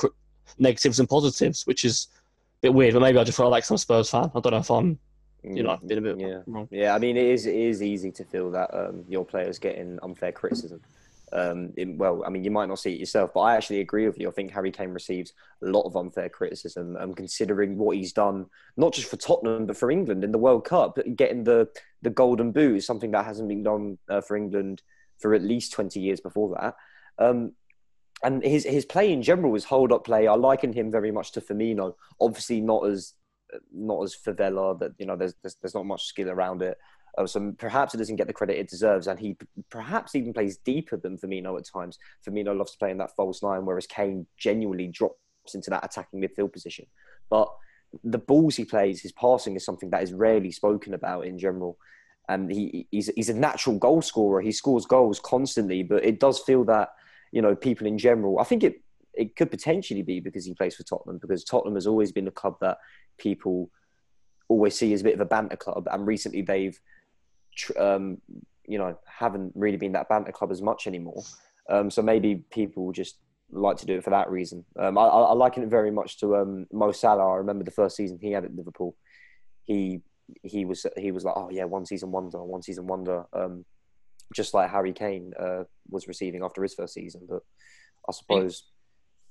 [SPEAKER 2] negatives and positives, which is a bit weird. But maybe I just feel like some Spurs fan. I don't know if I'm, you know, being a bit
[SPEAKER 1] yeah,
[SPEAKER 2] wrong.
[SPEAKER 1] Yeah, I mean, it is it is easy to feel that um, your players getting unfair criticism. Um, in, well, I mean, you might not see it yourself, but I actually agree with you. I think Harry Kane receives a lot of unfair criticism, um, considering what he's done, not just for Tottenham but for England in the World Cup. Getting the the Golden Boot is something that hasn't been done uh, for England for at least twenty years before that. Um, and his his play in general was hold up play. I liken him very much to Firmino. Obviously, not as not as favela. That you know, there's, there's there's, not much skill around it. Uh, so perhaps it doesn't get the credit it deserves, and he perhaps even plays deeper than Firmino at times. Firmino loves playing that false nine, whereas Kane genuinely drops into that attacking midfield position. But the balls he plays, his passing is something that is rarely spoken about in general. And he, he's, he's a natural goal scorer. He scores goals constantly, but it does feel that you know, people in general. I think it it could potentially be because he plays for Tottenham, because Tottenham has always been a club that people always see as a bit of a banter club, and recently they've, um, you know, haven't really been that banter club as much anymore. Um, so maybe people just like to do it for that reason. Um, I, I, liken it very much to um, Mo Salah. I remember the first season he had at Liverpool. He he was he was like, oh yeah, one season wonder, one season wonder. Um, just like Harry Kane uh, was receiving after his first season. But I suppose,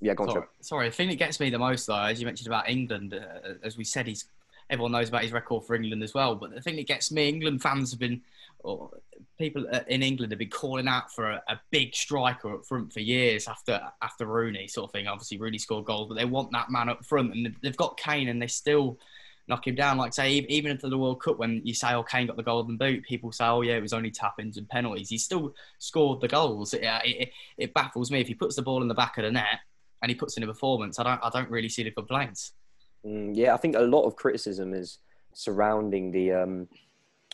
[SPEAKER 1] yeah, go on.
[SPEAKER 3] Sorry, sorry, the thing that gets me the most, though, as you mentioned about England, uh, as we said, he's everyone knows about his record for England as well. But the thing that gets me, England fans have been, or people uh, in England have been calling out for a, a, big striker up front for years after after Rooney, sort of thing. Obviously, Rooney scored goals, but they want that man up front, and they've got Kane, and they still knock him down. Like say, even into the World Cup, when you say, "Oh, Kane got the golden boot," people say, "Oh, yeah, it was only tap-ins and penalties." He still scored the goals. It, it, it, baffles me if he puts the ball in the back of the net and he puts in a performance. I don't, I don't really see the complaints.
[SPEAKER 1] Mm, yeah, I think a lot of criticism is surrounding the um,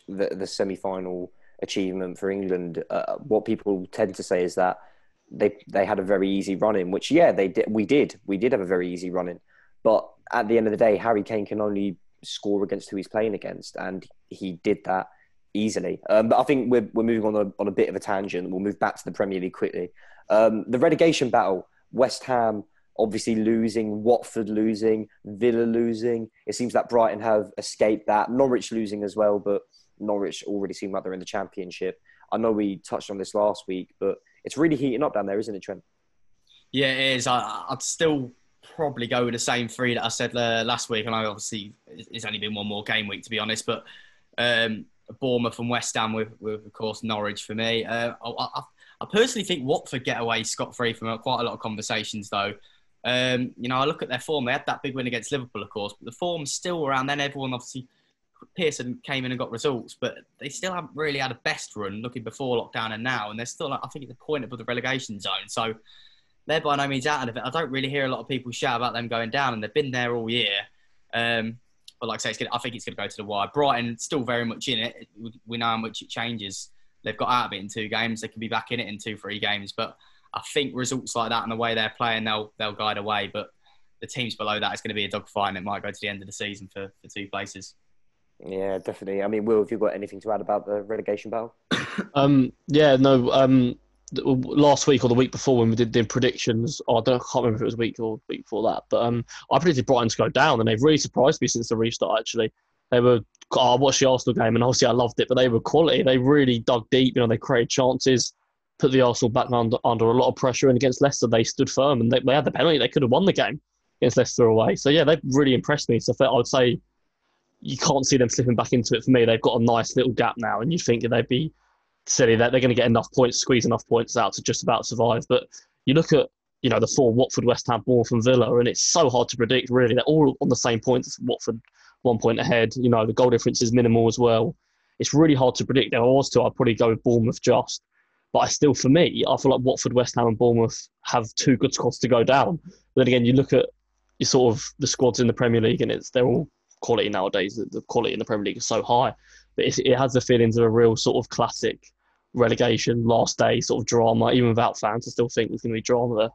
[SPEAKER 1] the, the semi-final achievement for England. Uh, what people tend to say is that they they had a very easy run in, which yeah, they did. We did. We did have a very easy run in, but at the end of the day, Harry Kane can only score against who he's playing against, and he did that easily. Um, but I think we're, we're moving on a, on a bit of a tangent. We'll move back to the Premier League quickly. Um, the relegation battle, West Ham obviously losing, Watford losing, Villa losing. It seems that Brighton have escaped that. Norwich losing as well, but Norwich already seem like they're in the championship. I know we touched on this last week, but it's really heating up down there, isn't it, Trent?
[SPEAKER 3] Yeah, it is. I, I'd still probably go with the same three that I said uh, last week. And I obviously it's only been one more game week to be honest, but um, Bournemouth and West Ham with, with of course Norwich for me. Uh, I, I, personally think Watford get away scot free from quite a lot of conversations though. Um, you know, I look at their form. They had that big win against Liverpool, of course, but the form's still around. Then everyone obviously Pearson came in and got results, but they still haven't really had a best run looking before lockdown and now, and they're still, I think, at the point of the relegation zone. So they're by no means out of it. I don't really hear a lot of people shout about them going down, and they've been there all year. Um, but like I say, gonna, I think it's going to go to the wire. Brighton still very much in it. We know how much it changes. They've got out of it in two games. They can be back in it in two, three games. But I think results like that and the way they're playing, they'll they'll guide away. But the teams below that is going to be a dogfight, and it might go to the end of the season for, for two places.
[SPEAKER 1] Yeah, definitely. I mean, Will, have you got anything to add about the relegation battle?
[SPEAKER 2] um, yeah, no. Um, last week or the week before when we did the predictions, oh, I don't I can't remember if it was week or week before that, but um, I predicted Brighton to go down, and they've really surprised me since the restart. Actually, they were. Oh, I watched the Arsenal game, and obviously I loved it, but they were quality. They really dug deep. You know, they created chances, put the Arsenal back under under a lot of pressure, and against Leicester they stood firm, and they, they had the penalty. They could have won the game against Leicester away. So yeah, they've really impressed me. So I would say you can't see them slipping back into it for me. They've got a nice little gap now, and you think they'd be silly that they're going to get enough points, squeeze enough points out to just about survive. But you look at you know the four Watford, West Ham, Bournemouth, and Villa, and it's so hard to predict. Really, they're all on the same points. Watford one point ahead. You know the goal difference is minimal as well. It's really hard to predict. I was to, I'd probably go with Bournemouth just. But I still, for me, I feel like Watford, West Ham, and Bournemouth have two good squads to go down. But then again, you look at you sort of the squads in the Premier League, and it's they're all quality nowadays. The quality in the Premier League is so high, but it has the feelings of a real sort of classic relegation last day sort of drama. Even without fans, I still think there's going to be drama there.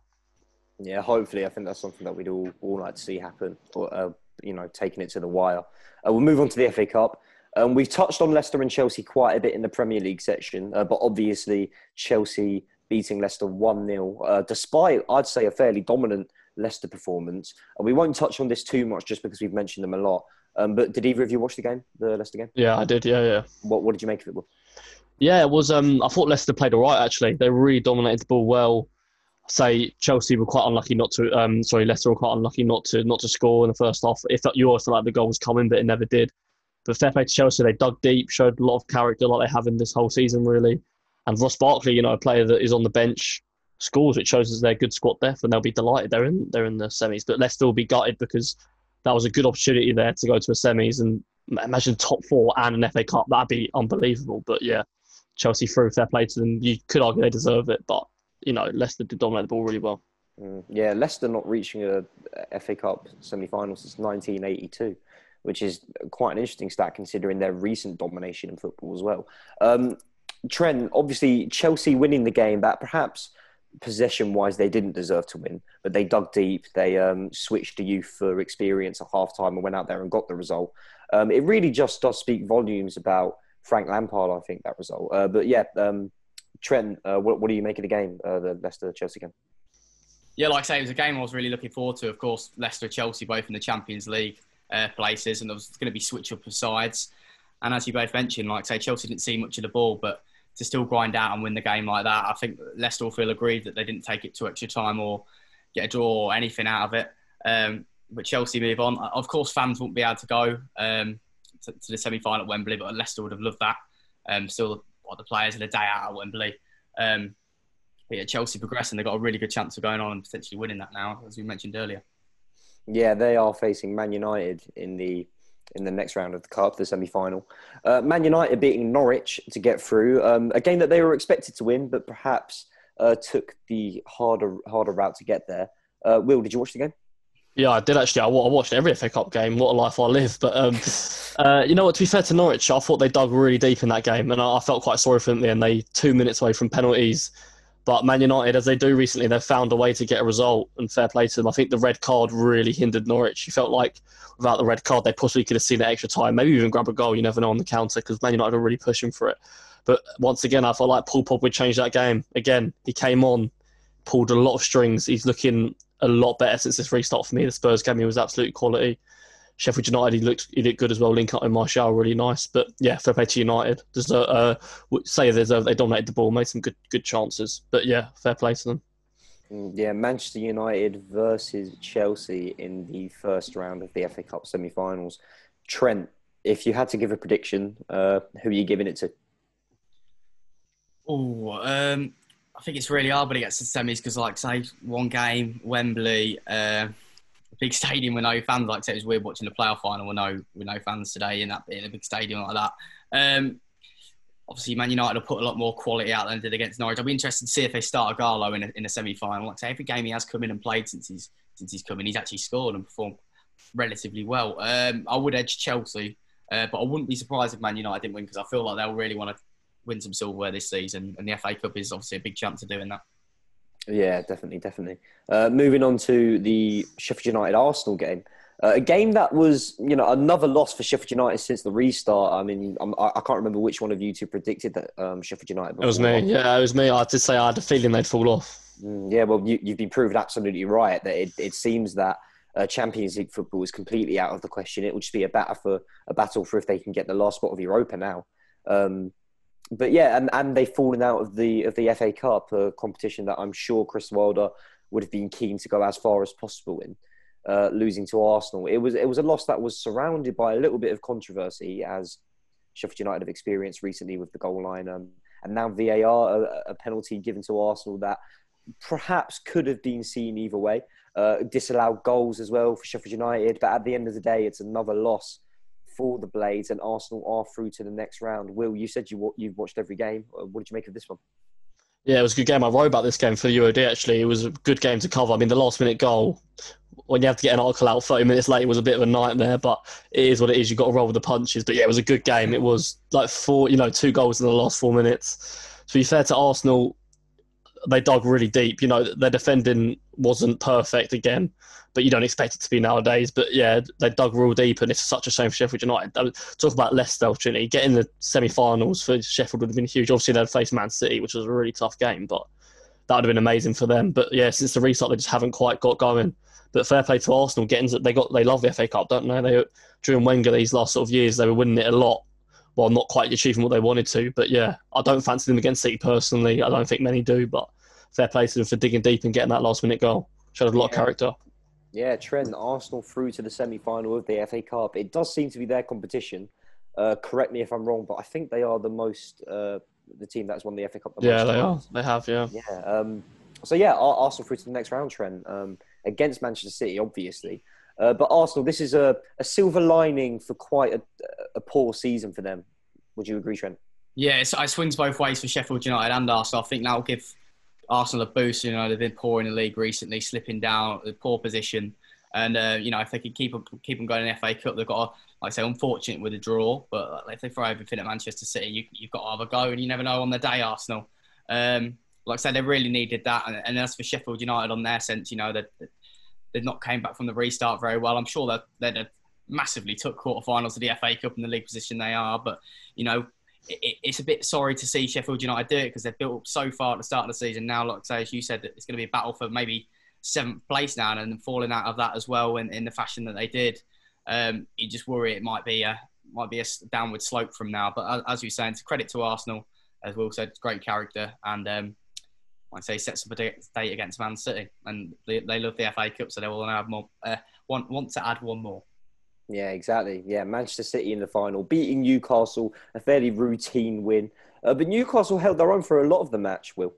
[SPEAKER 1] Yeah, hopefully, I think that's something that we'd all, all like to see happen, or uh, you know, taking it to the wire. Uh, we'll move on to the FA Cup. Um, we've touched on Leicester and Chelsea quite a bit in the Premier League section, uh, but obviously Chelsea beating Leicester 1 0, uh, despite, I'd say, a fairly dominant Leicester performance. And we won't touch on this too much just because we've mentioned them a lot. Um, but did either of you watch the game, the Leicester game?
[SPEAKER 2] Yeah, I did. Yeah, yeah.
[SPEAKER 1] What What did you make of it?
[SPEAKER 2] Yeah, it was. Um, I thought Leicester played all right. Actually, they really dominated the ball well. say Chelsea were quite unlucky not to. Um, sorry, Leicester were quite unlucky not to not to score in the first half. If you always felt like the goal was coming, but it never did. But fair play to Chelsea, they dug deep, showed a lot of character like they have in this whole season, really. And Ross Barkley, you know, a player that is on the bench, scores, which shows us they're good squad depth, and they'll be delighted. They're in they're in the semis, but Leicester will be gutted because that was a good opportunity there to go to a semis and imagine top four and an FA Cup. That'd be unbelievable. But yeah, Chelsea through fair play to them. You could argue they deserve it, but you know Leicester did dominate the ball really well.
[SPEAKER 1] Mm, yeah, Leicester not reaching a FA Cup semi-final since 1982, which is quite an interesting stat considering their recent domination in football as well. Um, Trent, obviously Chelsea winning the game, that perhaps possession-wise they didn't deserve to win, but they dug deep. They um, switched to youth for experience at half-time and went out there and got the result. Um, it really just does speak volumes about Frank Lampard, I think, that result. Uh, but yeah, um, Trent, uh, what, what, do you make of the game, uh, the Leicester Chelsea game?
[SPEAKER 3] Yeah, like I say, it was a game I was really looking forward to. Of course, Leicester and Chelsea both in the Champions League uh, places, and there was going to be switch up of sides. And as you both mentioned, like I say, Chelsea didn't see much of the ball, but to still grind out and win the game like that, I think Leicester will feel aggrieved that they didn't take it to extra time or get a draw or anything out of it. Um, but Chelsea move on. Of course, fans won't be able to go. Um, to, to the semi final at Wembley, but Leicester would have loved that. Um, still, what the players had a day out at Wembley. Um, yeah, Chelsea progressing. They've got a really good chance of going on and potentially winning that now, as we mentioned earlier.
[SPEAKER 1] Yeah, they are facing Man United in the in the next round of the cup, the semi-final. Uh, Man United beating Norwich to get through um, a game that they were expected to win, but perhaps uh, took the harder harder route to get there. Uh, Will, did you watch the game?
[SPEAKER 2] Yeah, I did actually. I, watched every FA Cup game. What a life I live! But um, uh, you know what? To be fair to Norwich, I thought they dug really deep in that game, and I, felt quite sorry for them. And they two minutes away from penalties. But Man United, as they do recently, they've found a way to get a result, and fair play to them. I think the red card really hindered Norwich. You felt like without the red card, they possibly could have seen it extra time, maybe even grab a goal. You never know on the counter because Man United are really pushing for it. But once again, I felt like Paul Pogba changed that game. Again, he came on, pulled a lot of strings. He's looking a lot better since this restart for me. The Spurs game he was absolute quality. Sheffield United, he looked he looked good as well. Link up with Martial, really nice. But yeah, fair play to United. There's a uh, say there's a, they dominated the ball, made some good good chances. But yeah, fair play to them.
[SPEAKER 1] Mm, yeah, Manchester United versus Chelsea in the first round of the FA Cup semi-finals. Trent, if you had to give a prediction, uh, who are you giving it to?
[SPEAKER 3] Oh, um, I think it's really hard when it gets to semis because, like, say, one game, Wembley, uh, big stadium with no fans. Like, say, it was weird watching the playoff final with no with no fans today in that in a big stadium like that. Um, obviously, Man United will put a lot more quality out than they did against Norwich. I'll be interested to see if they start Ighalo in a, in a semi final. Like, say, every game he has come in and played since he's since he's come in, he's actually scored and performed relatively well. Um, I would edge Chelsea, uh, but I wouldn't be surprised if Man United didn't win because I feel like they'll really want to win some silverware this season, and the FA Cup is obviously a big chance of doing that.
[SPEAKER 1] Yeah, definitely, definitely. Uh, moving on to the Sheffield United Arsenal game. Uh, a game that was, you know, another loss for Sheffield United since the restart. I mean, I'm, I, I can't remember which one of you two predicted that um, Sheffield United.
[SPEAKER 2] It was me. Yeah, it was me. I did say I had a feeling they'd fall off.
[SPEAKER 1] Mm, yeah, well, you, have been proved absolutely right that it, it seems that uh, Champions League football is completely out of the question. It would just be a battle for a battle for if they can get the last spot of Europa now. Um, but yeah, and, and they've fallen out of the of the FA Cup, a competition that I'm sure Chris Wilder would have been keen to go as far as possible in. Uh, losing to Arsenal, it was it was a loss that was surrounded by a little bit of controversy, as Sheffield United have experienced recently with the goal line, um, and now VAR, a, a, penalty given to Arsenal that perhaps could have been seen either way. Uh, disallowed goals as well for Sheffield United, but at the end of the day, it's another loss for the Blades, and Arsenal are through to the next round. Will, you said you you've watched every game. Uh, what did you make of this one?
[SPEAKER 2] Yeah, it was a good game. I wrote about this game for the UOD actually. It was a good game to cover. I mean, the last minute goal, when you have to get an article out 30 minutes late, was a bit of a nightmare, but it is what it is. You've got to roll with the punches. But yeah, it was a good game. It was like four, you know, two goals in the last four minutes. To be fair to Arsenal, they dug really deep. You know, their defending wasn't perfect again, but you don't expect it to be nowadays. But yeah, they dug real deep, and it's such a shame for Sheffield United. Talk about Leicester opportunity. Getting the semi-finals for Sheffield would have been huge. Obviously, they'd face Man City, which was a really tough game, but that would have been amazing for them. But yeah, since the restart, they just haven't quite got going. But fair play to Arsenal, getting they got they love the FA Cup, don't they? They during Wenger these last sort of years, they were winning it a lot while not quite achieving what they wanted to. But yeah, I don't fancy them against City personally. I don't think many do, but fair play to them for digging deep and getting that last minute goal. Showed a lot yeah. of character.
[SPEAKER 1] Yeah, Trent, Arsenal through to the semi final of the FA Cup. It does seem to be their competition. Uh, correct me if I'm wrong, but I think they are the most, uh, the team that's won the FA Cup. The
[SPEAKER 2] yeah, they times. are. They have, yeah.
[SPEAKER 1] Yeah. Um, so, yeah, Arsenal through to the next round, Trent, um, against Manchester City, obviously. Uh, but Arsenal, this is a, a silver lining for quite a, a poor season for them. Would you agree, Trent?
[SPEAKER 3] Yeah, it swings both ways for Sheffield United and Arsenal. I think that will give Arsenal a boost. You know, they've been poor in the league recently, slipping down, poor position. And uh, you know, if they can keep them, keep them going in the FA Cup, they've got, a, like I say, unfortunate with a draw. But if they throw everything at Manchester City, you, have got to have a go, and you never know on the day. Arsenal, um, like I said, they really needed that. And, and as for Sheffield United, on their sense, you know, that they've not came back from the restart very well. I'm sure they'd have massively took quarterfinals of the FA Cup in the league position they are. But you know, it, it's a bit sorry to see Sheffield United do it because they've built up so far at the start of the season. Now, like I say, as you said, that it's going to be a battle for maybe seventh place now, and falling out of that as well in, in the fashion that they did. Um, you just worry it might be a might be a downward slope from now. But as you're saying, it's credit to Arsenal, as Will said, great character, and um, I say sets up a date against Man City, and they, they love the FA Cup, so they will have more. Uh, want want to add one more.
[SPEAKER 1] Yeah, exactly. Yeah, Manchester City in the final, beating Newcastle, a fairly routine win. Uh, but Newcastle held their own for a lot of the match, Will.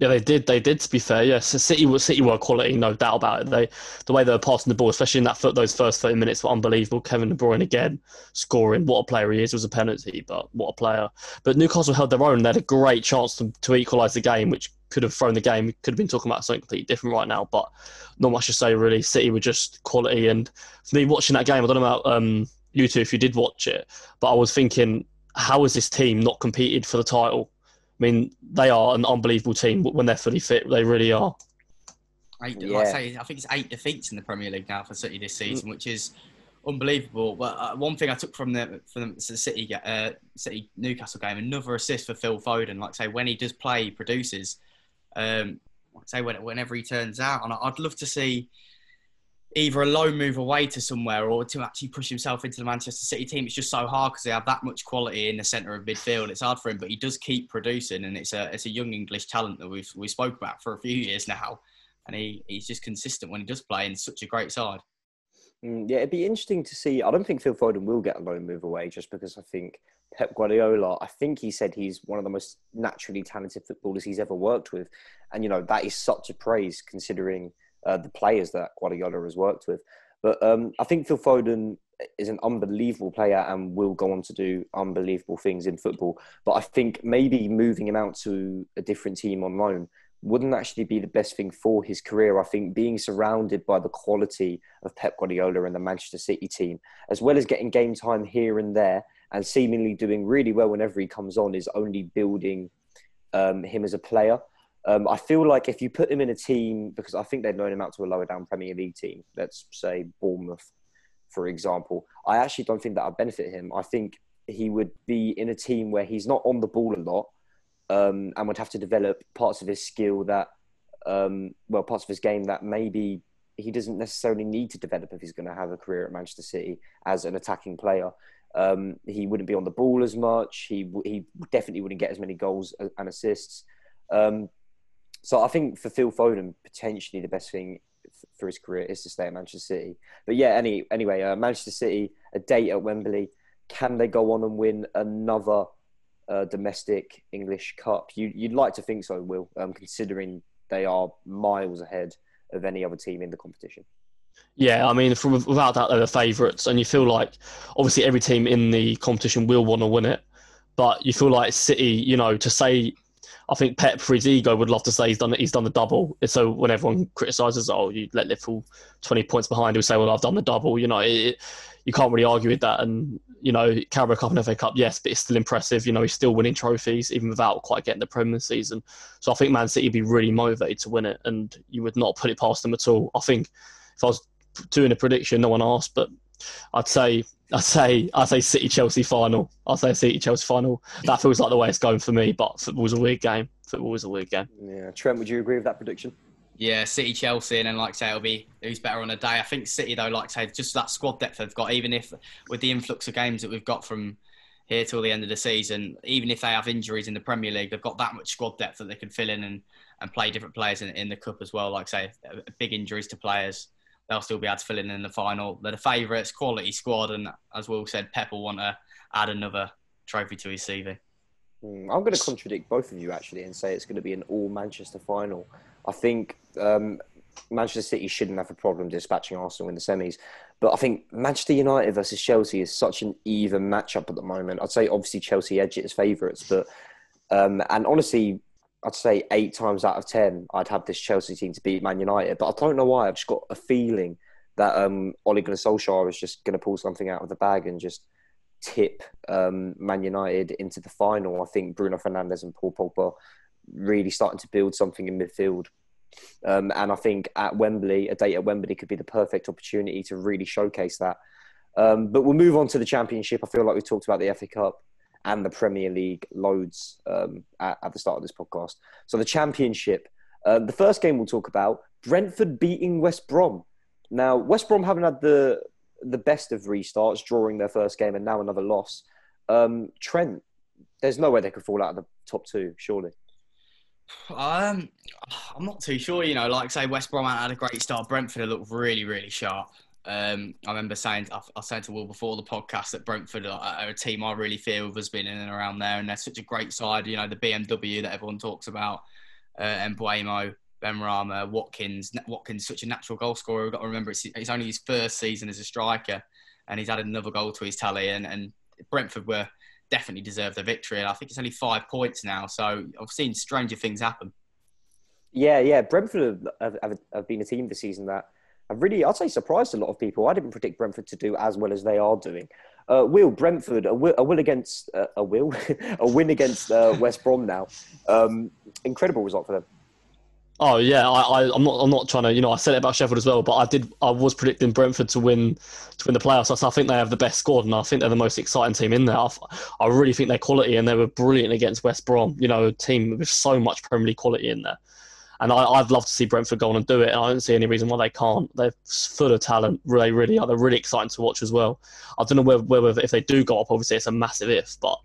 [SPEAKER 2] Yeah, they did. They did. To be fair, yes, City was City were quality, no doubt about it. They, the way they were passing the ball, especially in that foot, those first thirty minutes, were unbelievable. Kevin De Bruyne again scoring. What a player he is! It was a penalty, but what a player. But Newcastle held their own. They had a great chance to, to equalise the game, which could have thrown the game. Could have been talking about something completely different right now. But not much to say really. City were just quality, and for me watching that game, I don't know about um, you two if you did watch it, but I was thinking, how has this team not competed for the title? I mean, they are an unbelievable team when they're fully fit. They really are.
[SPEAKER 3] Eight, yeah. like I, say, I think it's eight defeats in the Premier League now for City this season, mm. which is unbelievable. But uh, one thing I took from the from the City uh, City Newcastle game, another assist for Phil Foden. Like I say, when he does play, he produces. Um, say whenever he turns out, and I'd love to see either a loan move away to somewhere or to actually push himself into the Manchester City team. It's just so hard because they have that much quality in the centre of midfield. It's hard for him, but he does keep producing, and it's a it's a young English talent that we've we spoke about for a few years now, and he, he's just consistent when he does play in such a great side.
[SPEAKER 1] Mm, yeah, it'd be interesting to see. I don't think Phil Foden will get a loan move away just because I think Pep Guardiola, I think he said he's one of the most naturally talented footballers he's ever worked with. And, you know, that is such a praise considering uh, the players that Guardiola has worked with. But um, I think Phil Foden is an unbelievable player and will go on to do unbelievable things in football. But I think maybe moving him out to a different team on loan wouldn't actually be the best thing for his career. I think being surrounded by the quality of Pep Guardiola and the Manchester City team, as well as getting game time here and there and seemingly doing really well whenever he comes on, is only building um, him as a player. Um, I feel like if you put him in a team, because I think they'd loan him out to a lower down Premier League team, let's say Bournemouth, for example, I actually don't think that would benefit him. I think he would be in a team where he's not on the ball a lot um, and would have to develop parts of his skill that, um, well, parts of his game that maybe he doesn't necessarily need to develop if he's going to have a career at Manchester City as an attacking player. Um, he wouldn't be on the ball as much. He he definitely wouldn't get as many goals and assists. Um, so I think for Phil Foden, potentially the best thing for his career is to stay at Manchester City. But yeah, any anyway, uh, Manchester City a date at Wembley. Can they go on and win another uh, domestic English Cup? You, would like to think so, Will, um, considering they are miles ahead of any other team in the competition.
[SPEAKER 2] Yeah, I mean, from, without that, they're the favourites, and you feel like obviously every team in the competition will want to win it, but you feel like City, you know, to say I think Pep, for his ego, would love to say he's done he's done the double. So when everyone criticises, oh, you let Liverpool twenty points behind, he'll say, well, I've done the double. You know, it, you can't really argue with that. And you know, Carabao Cup and FA Cup, yes, but it's still impressive. You know, he's still winning trophies even without quite getting the Premier season. So I think Man City would be really motivated to win it, and you would not put it past them at all. I think if I was doing a prediction, no one asked, but I'd say I say I say City Chelsea final. I say City Chelsea final. That feels like the way it's going for me. But football's a weird game. Football is a weird game.
[SPEAKER 1] Yeah, Trent, would you agree with that prediction?
[SPEAKER 3] Yeah, City Chelsea, and then like I say, it'll be who's better on a day. I think City though, like I say, just that squad depth they've got. Even if with the influx of games that we've got from here till the end of the season, even if they have injuries in the Premier League, they've got that much squad depth that they can fill in and, and play different players in, in the cup as well. Like I say, big injuries to players they'll still be able to fill in in the final. They're the favourites, quality squad, and as Will said, Pep will want to add another trophy to his CV.
[SPEAKER 1] Hmm, I'm going to contradict both of you actually and say it's going to be an all Manchester final. I think um, Manchester City shouldn't have a problem dispatching Arsenal in the semis, but I think Manchester United versus Chelsea is such an even matchup at the moment. I'd say obviously Chelsea edge it as favourites, but um, and honestly, I'd say eight times out of ten, I'd have this Chelsea team to beat Man United. But I don't know why. I've just got a feeling that um, Ole Gunnar Solskjaer is just going to pull something out of the bag and just tip um, Man United into the final. I think Bruno Fernandes and Paul Pogba really starting to build something in midfield. Um, and I think at Wembley, a date at Wembley could be the perfect opportunity to really showcase that. Um, but we'll move on to the Championship. I feel like we talked about the FA Cup and the Premier League loads um, at, at, the start of this podcast. So the Championship, uh, the first game we'll talk about, Brentford beating West Brom. Now West Brom haven't had the the best of restarts, drawing their first game and now another loss. Um, Trent, there's no way they could fall out of the top two, surely.
[SPEAKER 3] Um, I'm not too sure. You know, like say West Brom had a great start. Brentford looked really, really sharp. Um, I remember saying I, I said to Will before the podcast that Brentford are, a team I really feel has been in and around there, and they're such a great side. You know, the BMW that everyone talks about, uh, Mbeumo, Benrahma, Watkins. Watkins, such a natural goal scorer. We've got to remember it's, it's only his first season as a striker, and he's added another goal to his tally. And, and Brentford were definitely deserved the victory. And I think it's only five points now, so I've seen stranger things happen.
[SPEAKER 1] Yeah, yeah. Brentford have, have, have been a team this season that I've really, I'd say, surprised a lot of people. I didn't predict Brentford to do as well as they are doing. Uh, will Brentford a will, a will against uh, a will a win against uh, West Brom now? Um, incredible result for them.
[SPEAKER 2] Oh yeah, I, I, am not. I'm not trying to. You know, I said it about Sheffield as well, but I did. I was predicting Brentford to win, to win the playoffs. So I think they have the best squad, and I think they're the most exciting team in there. I, I really think they're quality, and they were brilliant against West Brom. You know, a team with so much Premier League quality in there. And I, I'd love to see Brentford go on and do it, and I don't see any reason why they can't. They're full of talent. They really are. They're really exciting to watch as well. I don't know whether, whether if they do go up, obviously it's a massive if, but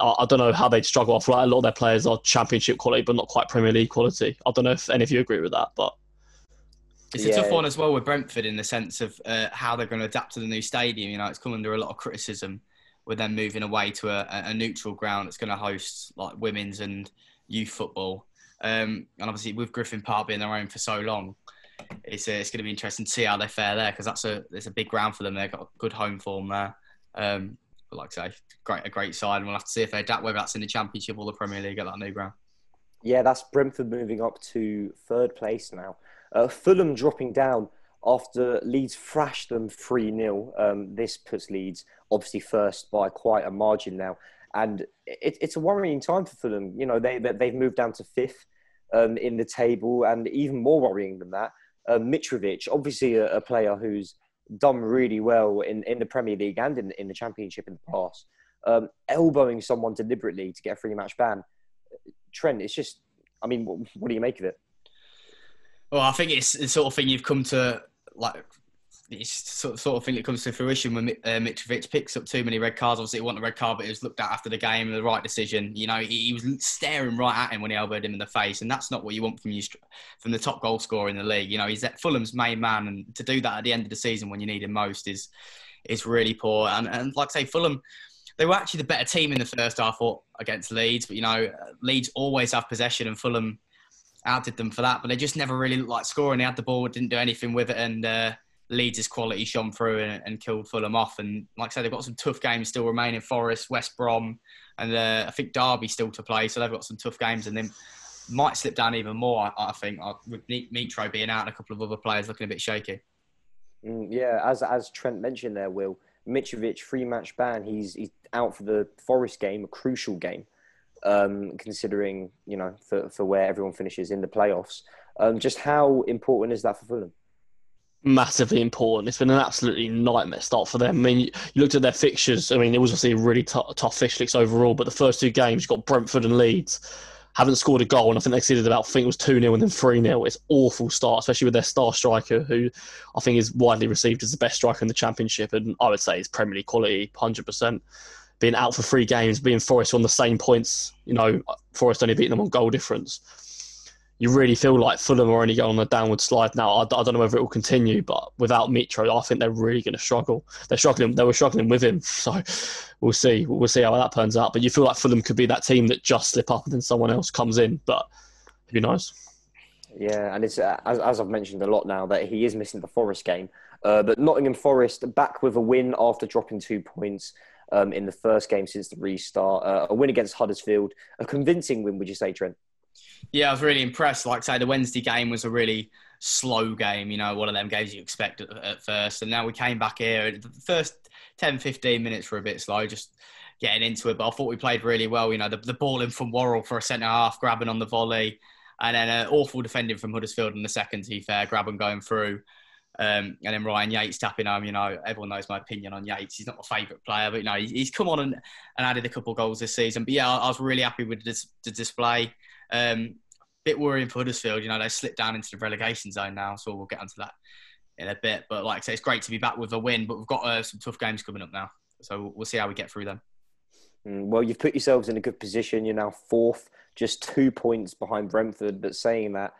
[SPEAKER 2] I, I don't know how they'd struggle. off. like a lot of their players are Championship quality, but not quite Premier League quality. I don't know if any of you agree with that, but
[SPEAKER 3] It's a tough one as well with Brentford in the sense of uh, how they're going to adapt to the new stadium. You know, it's come under a lot of criticism with them moving away to a, a neutral ground that's going to host like women's and youth football. Um, and obviously, with Griffin Park being their own for so long, it's uh, it's going to be interesting to see how they fare there because that's a it's a big ground for them. They've got good home form there. Um, but like I say, great a great side, and we'll have to see if they adapt whether that's in the Championship or the Premier League at that new ground.
[SPEAKER 1] Yeah, that's Brentford moving up to third place now. Uh, Fulham dropping down after Leeds thrashed them 3 0. Um, this puts Leeds obviously first by quite a margin now. And it, it's a worrying time for Fulham. You know, they, they, have moved down to fifth um, in the table, and even more worrying than that, uh, Mitrovic, obviously a, a, player who's done really well in, in the Premier League and in, in the Championship in the past, um, elbowing someone deliberately to get a free match ban. Trent, it's just, I mean, what, what do you make of it?
[SPEAKER 3] Well, I think it's the sort of thing you've come to like it's sort of, sort of thing that comes to fruition when uh, Mitrovic picks up too many red cards. Obviously, he wanted a red card, but he was looked at after the game, the right decision. You know, he, he, was staring right at him when he elbowed him in the face, and that's not what you want from you from the top goal scorer in the league. You know, he's Fulham's main man, and to do that at the end of the season when you need him most is is really poor. And, and like I say, Fulham. They were actually the better team in the first half against Leeds, but you know Leeds always have possession, and Fulham outdid them for that. But they just never really looked like scoring. They had the ball, didn't do anything with it, and uh, Leeds' quality shone through and, and, killed Fulham off. And like I said, they've got some tough games still remaining. Forest, West Brom, and uh, I think Derby still to play. So they've got some tough games, and then might slip down even more. I, I think uh, with Mitro being out and a couple of other players looking a bit shaky.
[SPEAKER 1] Mm, yeah, as as Trent mentioned there, Will Mitrovic free match ban. He's he's out for the Forest game, a crucial game, um, considering you know for for where everyone finishes in the playoffs. Um, just how important is that for Fulham?
[SPEAKER 2] Massively important. It's been an absolutely nightmare start for them. I mean, you, looked at their fixtures. I mean, it was obviously a really t- tough licks overall, but the first two games, you've got Brentford and Leeds, haven't scored a goal, and I think they exceeded about, I think it was 2 0 and then 3 0. It's awful start, especially with their star striker, who I think is widely received as the best striker in the Championship, and I would say is Premier League quality, 100%. Being out for three games, being Forest on the same points, you know, Forest only beating them on goal difference you really feel like Fulham are only going on a downward slide now. I, I don't know whether it will continue, but without Mitro, I think they're really going to struggle. They're struggling. They were struggling with him, so we'll see. We'll see how that turns out. But you feel like Fulham could be that team that just slip up and then someone else comes in. But who knows?
[SPEAKER 1] Yeah, and it's uh, as, as I've mentioned a lot now that he is missing the Forest game. Uh, but Nottingham Forest back with a win after dropping two points. Um, in the first game since the restart, uh, a win against Huddersfield, a convincing win, would you say, Trent?
[SPEAKER 3] Yeah, I was really impressed. Like I say, the Wednesday game was a really slow game. You know, one of them games you expect at, at first. And now we came back here. The first 10, 15 minutes were a bit slow, just getting into it. But I thought we played really well. You know, the, the ball in from Worrall for a centre half, grabbing on the volley. And then an awful defending from Huddersfield in the second, to be fair, grabbing going through. Um, and then Ryan Yates tapping home. You know, everyone knows my opinion on Yates. He's not my favourite player, but you know, he's come on and, and added a couple goals this season. But yeah, I, I was really happy with the, the display. Um, bit worrying for Huddersfield. You know, they slipped down into the relegation zone now, so we'll get onto that in a bit. But like I say, it's great to be back with a win. But we've got uh, some tough games coming up now, so we'll see how we get through them.
[SPEAKER 1] Mm, well, you've put yourselves in a good position. You're now fourth, just two points behind Brentford. But saying that,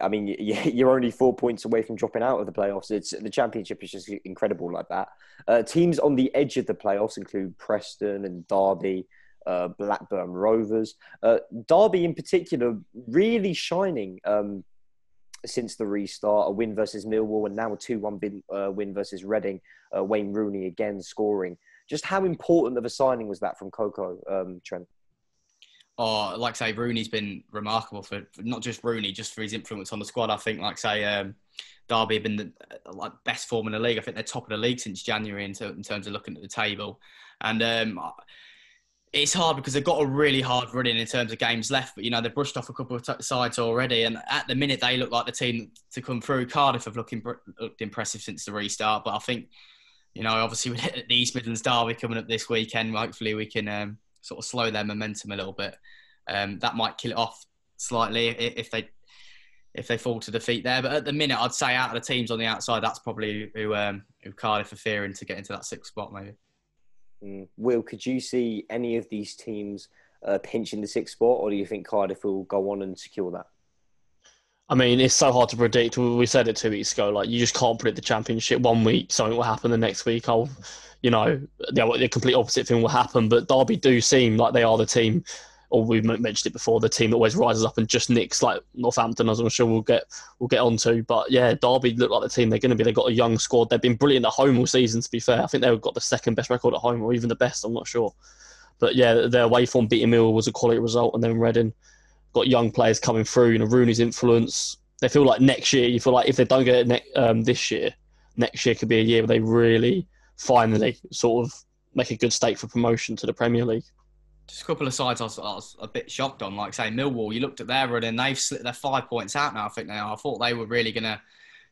[SPEAKER 1] I mean, you're only four points away from dropping out of the playoffs. It's the championship is just incredible like that. Uh, teams on the edge of the playoffs include Preston and Derby uh, Blackburn Rovers. Uh, Derby, in particular, really shining um, since the restart. A win versus Millwall, and now a 2 1 win, uh, win versus Reading. Uh, Wayne Rooney again scoring. Just how important of a signing was that from Cocu, um, Trent?
[SPEAKER 3] Oh, like I say, Rooney's been remarkable for, for, not just Rooney, just for his influence on the squad. I think, like I say, um, Derby have been the uh, like best form in the league. I think they're top of the league since January in, in terms of looking at the table. And um, it's hard because they've got a really hard run in terms of games left, but you know they've brushed off a couple of t- sides already, and at the minute they look like the team to come through. Cardiff have looked, imp- looked impressive since the restart, but I think you know obviously with the East Midlands derby coming up this weekend, hopefully we can um, sort of slow their momentum a little bit. Um, that might kill it off slightly if they if they fall to defeat there. But at the minute, I'd say out of the teams on the outside, that's probably who um, who Cardiff are fearing to get into that sixth spot, maybe.
[SPEAKER 1] Mm. Will, could you see any of these teams uh, pinching the sixth spot, or do you think Cardiff will go on and secure that?
[SPEAKER 2] I mean, it's so hard to predict. We said it two weeks ago. Like, you just can't predict the championship. One week, something will happen. The next week, I'll, you know, the, the complete opposite thing will happen. But Derby do seem like they are the team, or we mentioned it before, the team that always rises up and just nicks like Northampton, as I'm sure we'll get we'll get onto. But yeah, Derby look like the team they're going to be. They've got a young squad. They've been brilliant at home all season. To be fair, I think they've got the second best record at home, or even the best. I'm not sure. But yeah, their away form beating Mill was a quality result, and then Reading got young players coming through. You know, Rooney's influence they feel like next year, you feel like if they don't get it ne- um, this year, next year could be a year where they really finally sort of make a good stake for promotion to the Premier League.
[SPEAKER 3] Just a couple of sides I was, I was a bit shocked on, like say Millwall. You looked at their run and they've slipped their five points out now. I think are. I thought they were really going to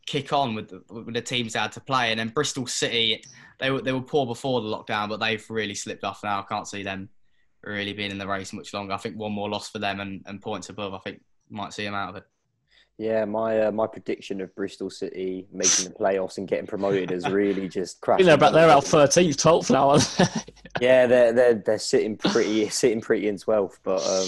[SPEAKER 3] kick on with the, with the teams they had to play, and then Bristol City they were they were poor before the lockdown, but they've really slipped off now. I can't see them really being in the race much longer. I think one more loss for them and, and points above. I think might see them out of it.
[SPEAKER 1] Yeah, my uh, my prediction of Bristol City making the playoffs and getting promoted has really just crashed.
[SPEAKER 2] You know, about they're about thirteenth, twelfth now.
[SPEAKER 1] yeah, they're they're they're sitting pretty sitting pretty in twelfth, but um,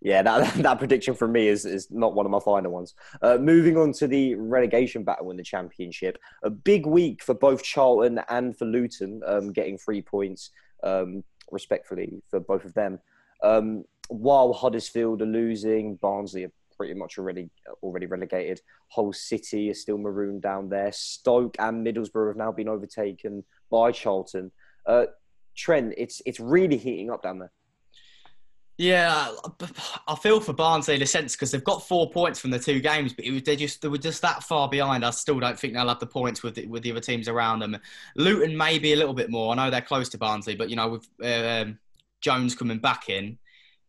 [SPEAKER 1] yeah, that that prediction from me is is not one of my final ones. Uh, moving on to the relegation battle in the championship, a big week for both Charlton and for Luton, um, getting three points um, respectfully for both of them. Um, while Huddersfield are losing, Barnsley are pretty much already already relegated. Hull City is still marooned down there. Stoke and Middlesbrough have now been overtaken by Charlton. Uh, Trent, it's it's really heating up down there.
[SPEAKER 3] Yeah, I feel for Barnsley in a sense because they've got four points from the two games, but was, they just they were just that far behind. I still don't think they'll have the points with the, with the other teams around them. Luton maybe a little bit more. I know they're close to Barnsley, but you know with um, Jones coming back in,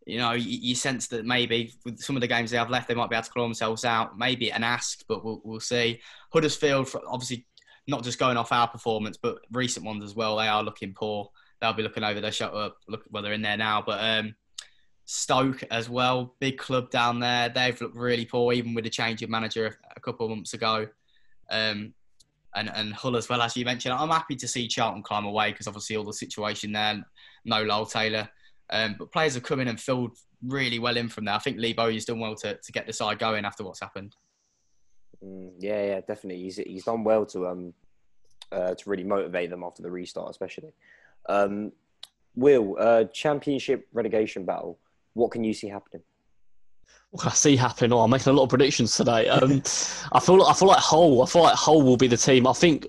[SPEAKER 3] you know, you, you, sense that maybe with some of the games they have left, they might be able to claw themselves out. Maybe an ask, but we'll, we'll see. Huddersfield, obviously, not just going off our performance, but recent ones as well. They are looking poor. They'll be looking over their shoulder, look well, they're in there now. But um, Stoke as well, big club down there. They've looked really poor, even with the change of manager a, couple of months ago. Um, and, and Hull as well, as you mentioned. I'm happy to see Charlton climb away because obviously all the situation there. No Lyle Taylor um, but players have come in and filled really well in from there. I think Lee Bowyer's done well to, to get the side going after what's happened.
[SPEAKER 1] Mm, yeah, yeah, definitely. He's he's done well to um uh, to really motivate them after the restart, especially. Um, Will uh, championship relegation battle. What can you see happening?
[SPEAKER 2] What can I see happening? Oh, I'm making a lot of predictions today. Um, I feel like, I feel like Hull. I feel like Hull will be the team. I think.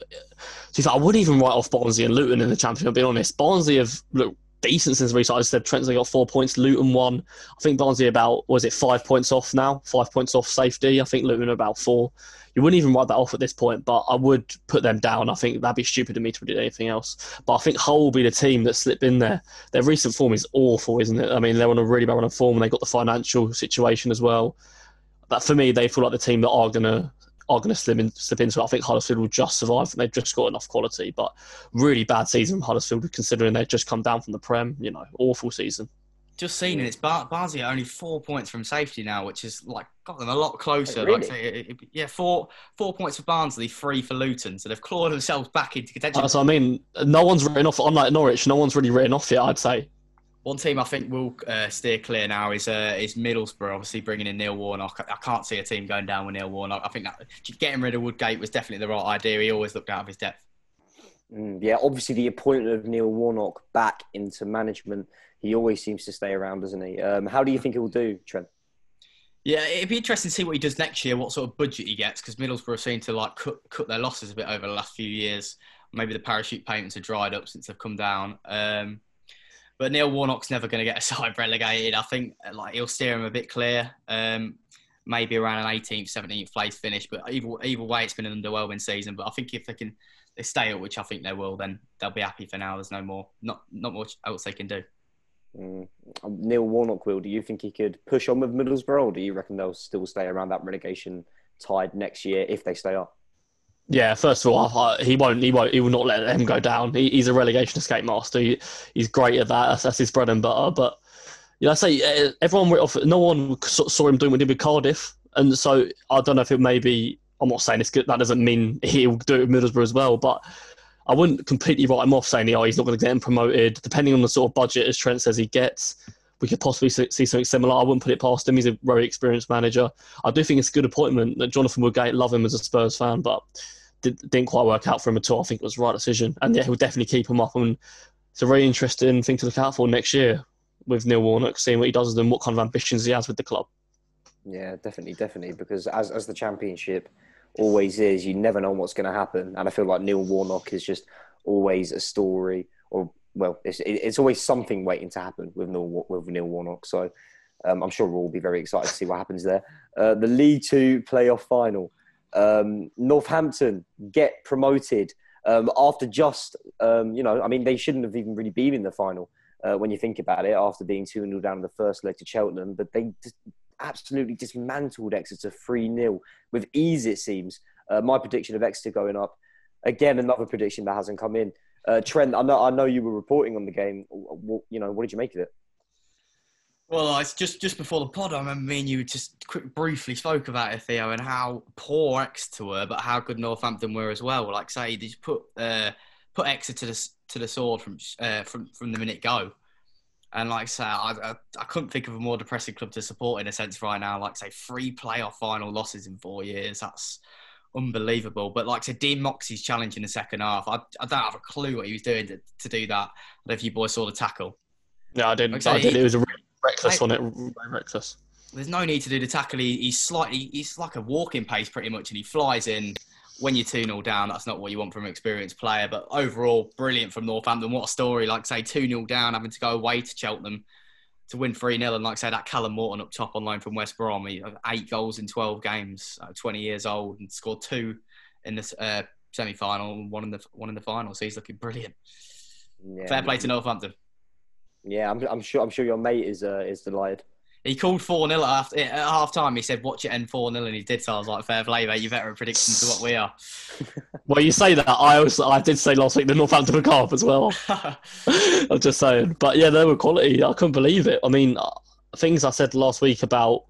[SPEAKER 2] I wouldn't even write off Barnsley and Luton in the championship. I'll be honest. Barnsley have looked decent since the restart. I said Trent's got four points, Luton one. I think Barnsley about was it five points off now, five points off safety. I think Luton about four. You wouldn't even write that off at this point, but I would put them down. I think that'd be stupid of me to predict anything else. But I think Hull will be the team that slip in there. Their recent form is awful, isn't it? I mean, they're on a really bad run of form, and they've got the financial situation as well. But for me, they feel like the team that are going to are going to slip, in, slip into it. I think Huddersfield will just survive. and They've just got enough quality, but really bad season from Huddersfield considering they've just come down from the Prem. You know, awful season.
[SPEAKER 3] Just seen it. It's Bar- Barnsley are only four points from safety now, which is like got them a lot closer. Oh, really? Like, say, yeah, four four points for Barnsley, three for Luton. So they've clawed themselves back into contention.
[SPEAKER 2] So I mean, no one's written off. Unlike Norwich, no one's really written off yet. I'd say.
[SPEAKER 3] One team I think will uh, steer clear now is uh, is Middlesbrough. Obviously, bringing in Neil Warnock. I can't see a team going down with Neil Warnock. I think that getting rid of Woodgate was definitely the right idea. He always looked out of his depth.
[SPEAKER 1] Mm, yeah, obviously the appointment of Neil Warnock back into management. He always seems to stay around, doesn't he? Um, how do you think he will do, Trent?
[SPEAKER 3] Yeah, it'd be interesting to see what he does next year, what sort of budget he gets, because Middlesbrough seem to like cut cut their losses a bit over the last few years. Maybe the parachute payments have dried up since they've come down. Um, but Neil Warnock's never going to get a side relegated. I think like he'll steer him a bit clear. Um, maybe around an 18th, 17th place finish. But either either way, it's been an underwhelming season. But I think if they can they stay up, which I think they will, then they'll be happy for now. There's no more, not not much else they can do.
[SPEAKER 1] Mm. Neil Warnock will. Do you think he could push on with Middlesbrough, or do you reckon they'll still stay around that relegation tide next year if they stay up?
[SPEAKER 2] Yeah, first of all, he won't. He won't. He will not let them go down. He, he's a relegation escape master. He, he's great at that. That's, that's, his bread and butter. But you know, I say uh, everyone went off. No one saw him doing what he did with Cardiff. and so I don't know if it may be. I'm not saying it's good. That doesn't mean he'll do it with Middlesbrough as well, but I wouldn't completely write him off saying, "Oh, he's not going to get him promoted." Depending on the sort of budget, as Trent says, he gets, we could possibly see something similar. I wouldn't put it past him. He's a very experienced manager. I do think it's a good appointment. That Jonathan Woodgate, love him as a Spurs fan, but didn't quite work out for him at all. I think it was the right decision, and yeah, he'll definitely keep him up. And it's a very interesting thing to look out for next year with Neil Warnock, seeing what he does and what kind of ambitions he has with the club.
[SPEAKER 1] Yeah, definitely, definitely. Because as as the championship always is, you never know what's going to happen, and I feel like Neil Warnock is just always a story, or well, it's it's always something waiting to happen with Neil with Neil Warnock. So. Um, I'm sure we'll all be very excited to see what happens there. Uh, the League Two playoff final. Um, Northampton get promoted um, after just, um, you know, I mean, they shouldn't have even really been in the final uh, when you think about it after being 2 0 down in the first leg to Cheltenham, but they just absolutely dismantled Exeter 3 0 with ease, it seems. Uh, my prediction of Exeter going up. Again, another prediction that hasn't come in. Uh, Trent, I know, I know you were reporting on the game. What, you know, what did you make of it?
[SPEAKER 3] Well, it's just just before the pod. I remember me and you just quick, briefly spoke about it, Theo, and how poor Exeter were, but how good Northampton were as well. Like say, they just put uh, put Exeter to the to the sword from uh, from from the minute go. And like say, I, I, I, couldn't think of a more depressing club to support in a sense right now. Like say, three playoff final losses in four years. That's unbelievable. But like I said, Dean Moxey's challenge in the second half. I, I don't have a clue what he was doing to, to do that. I don't know if you boys saw the tackle.
[SPEAKER 2] No, I didn't. Like I, did. It was a reckless on it. Reckless.
[SPEAKER 3] There's no need to do the tackle. He, he's slightly, he's like a walking pace pretty much, and he flies in when you're 2 0 down, that's not what you want from an experienced player. But overall, brilliant from Northampton. What a story. Like, say, 2 0 down, having to go away to Cheltenham to win 3 0. And, like, I say, that Callum Morton up top on loan from West Brom, he eight goals in 12 games, uh, 20 years old, and scored two in the uh, semi final, and one in the one in the final. So he's looking brilliant. Yeah, Fair play to Northampton.
[SPEAKER 1] Yeah, I'm, I'm sure. I'm sure your mate is uh, is delighted.
[SPEAKER 3] He called 4 0 at, at half time. He said, Watch it end 4 0, and he did. So I was like, Fair play, mate. You're better at predictions than what we are.
[SPEAKER 2] well, you say that. I also, I did say last week the Northampton up as well. I'm just saying. But yeah, they were quality. I couldn't believe it. I mean, uh, things I said last week about.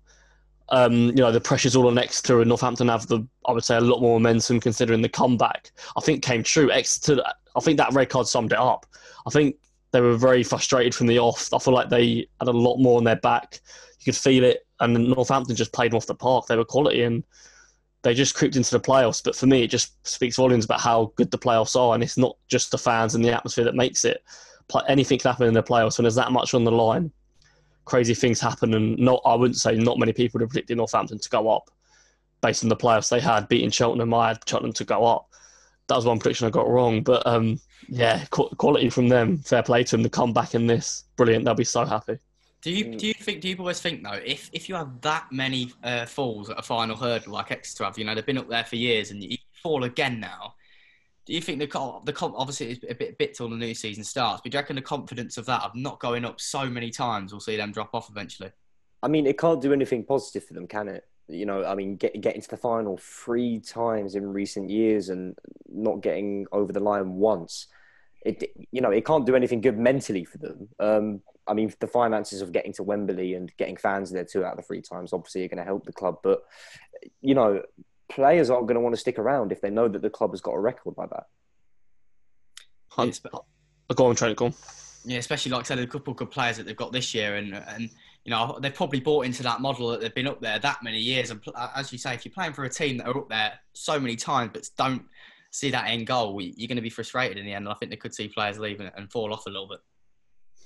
[SPEAKER 2] Um, you know the pressure's all on Exeter and Northampton have the I would say a lot more momentum considering the comeback. I think came true. Exeter, I think that red card summed it up. I think they were very frustrated from the off. I feel like they had a lot more on their back. You could feel it, and Northampton just played them off the park. They were quality, and they just creeped into the playoffs. But for me, it just speaks volumes about how good the playoffs are, and it's not just the fans and the atmosphere that makes it. Anything can happen in the playoffs when there's that much on the line. Crazy things happen, and not I wouldn't say not many people would have predicted Northampton to go up based on the playoffs they had, beating Cheltenham. I had Cheltenham to go up that was one prediction I got wrong. But um, yeah, quality from them. Fair play to them. The comeback in this, brilliant. They'll be so happy.
[SPEAKER 3] Do you do you think? Do you always think though, if if you have that many uh, falls at a final hurdle like Exeter have, you know they've been up there for years, and you fall again now. Do you think the the obviously it's a bit a bit till the new season starts, but do you reckon the confidence of that of not going up so many times will see them drop off eventually?
[SPEAKER 1] I mean, it can't do anything positive for them, can it? you know, I mean, get, getting to the final three times in recent years and not getting over the line once, it you know, it can't do anything good mentally for them. Um, I mean, the finances of getting to Wembley and getting fans there two out of the three times obviously are going to help the club, but you know, players aren't going to want to stick around if they know that the club has got a record like that.
[SPEAKER 2] Hunt, go on, Trent, go on.
[SPEAKER 3] Yeah, especially like I said, a couple of good players that they've got this year, and and you know, they've probably bought into that model that they've been up there that many years. And as you say, if you're playing for a team that are up there so many times but don't see that end goal, you're going to be frustrated in the end. And I think they could see players leave and fall off a little bit.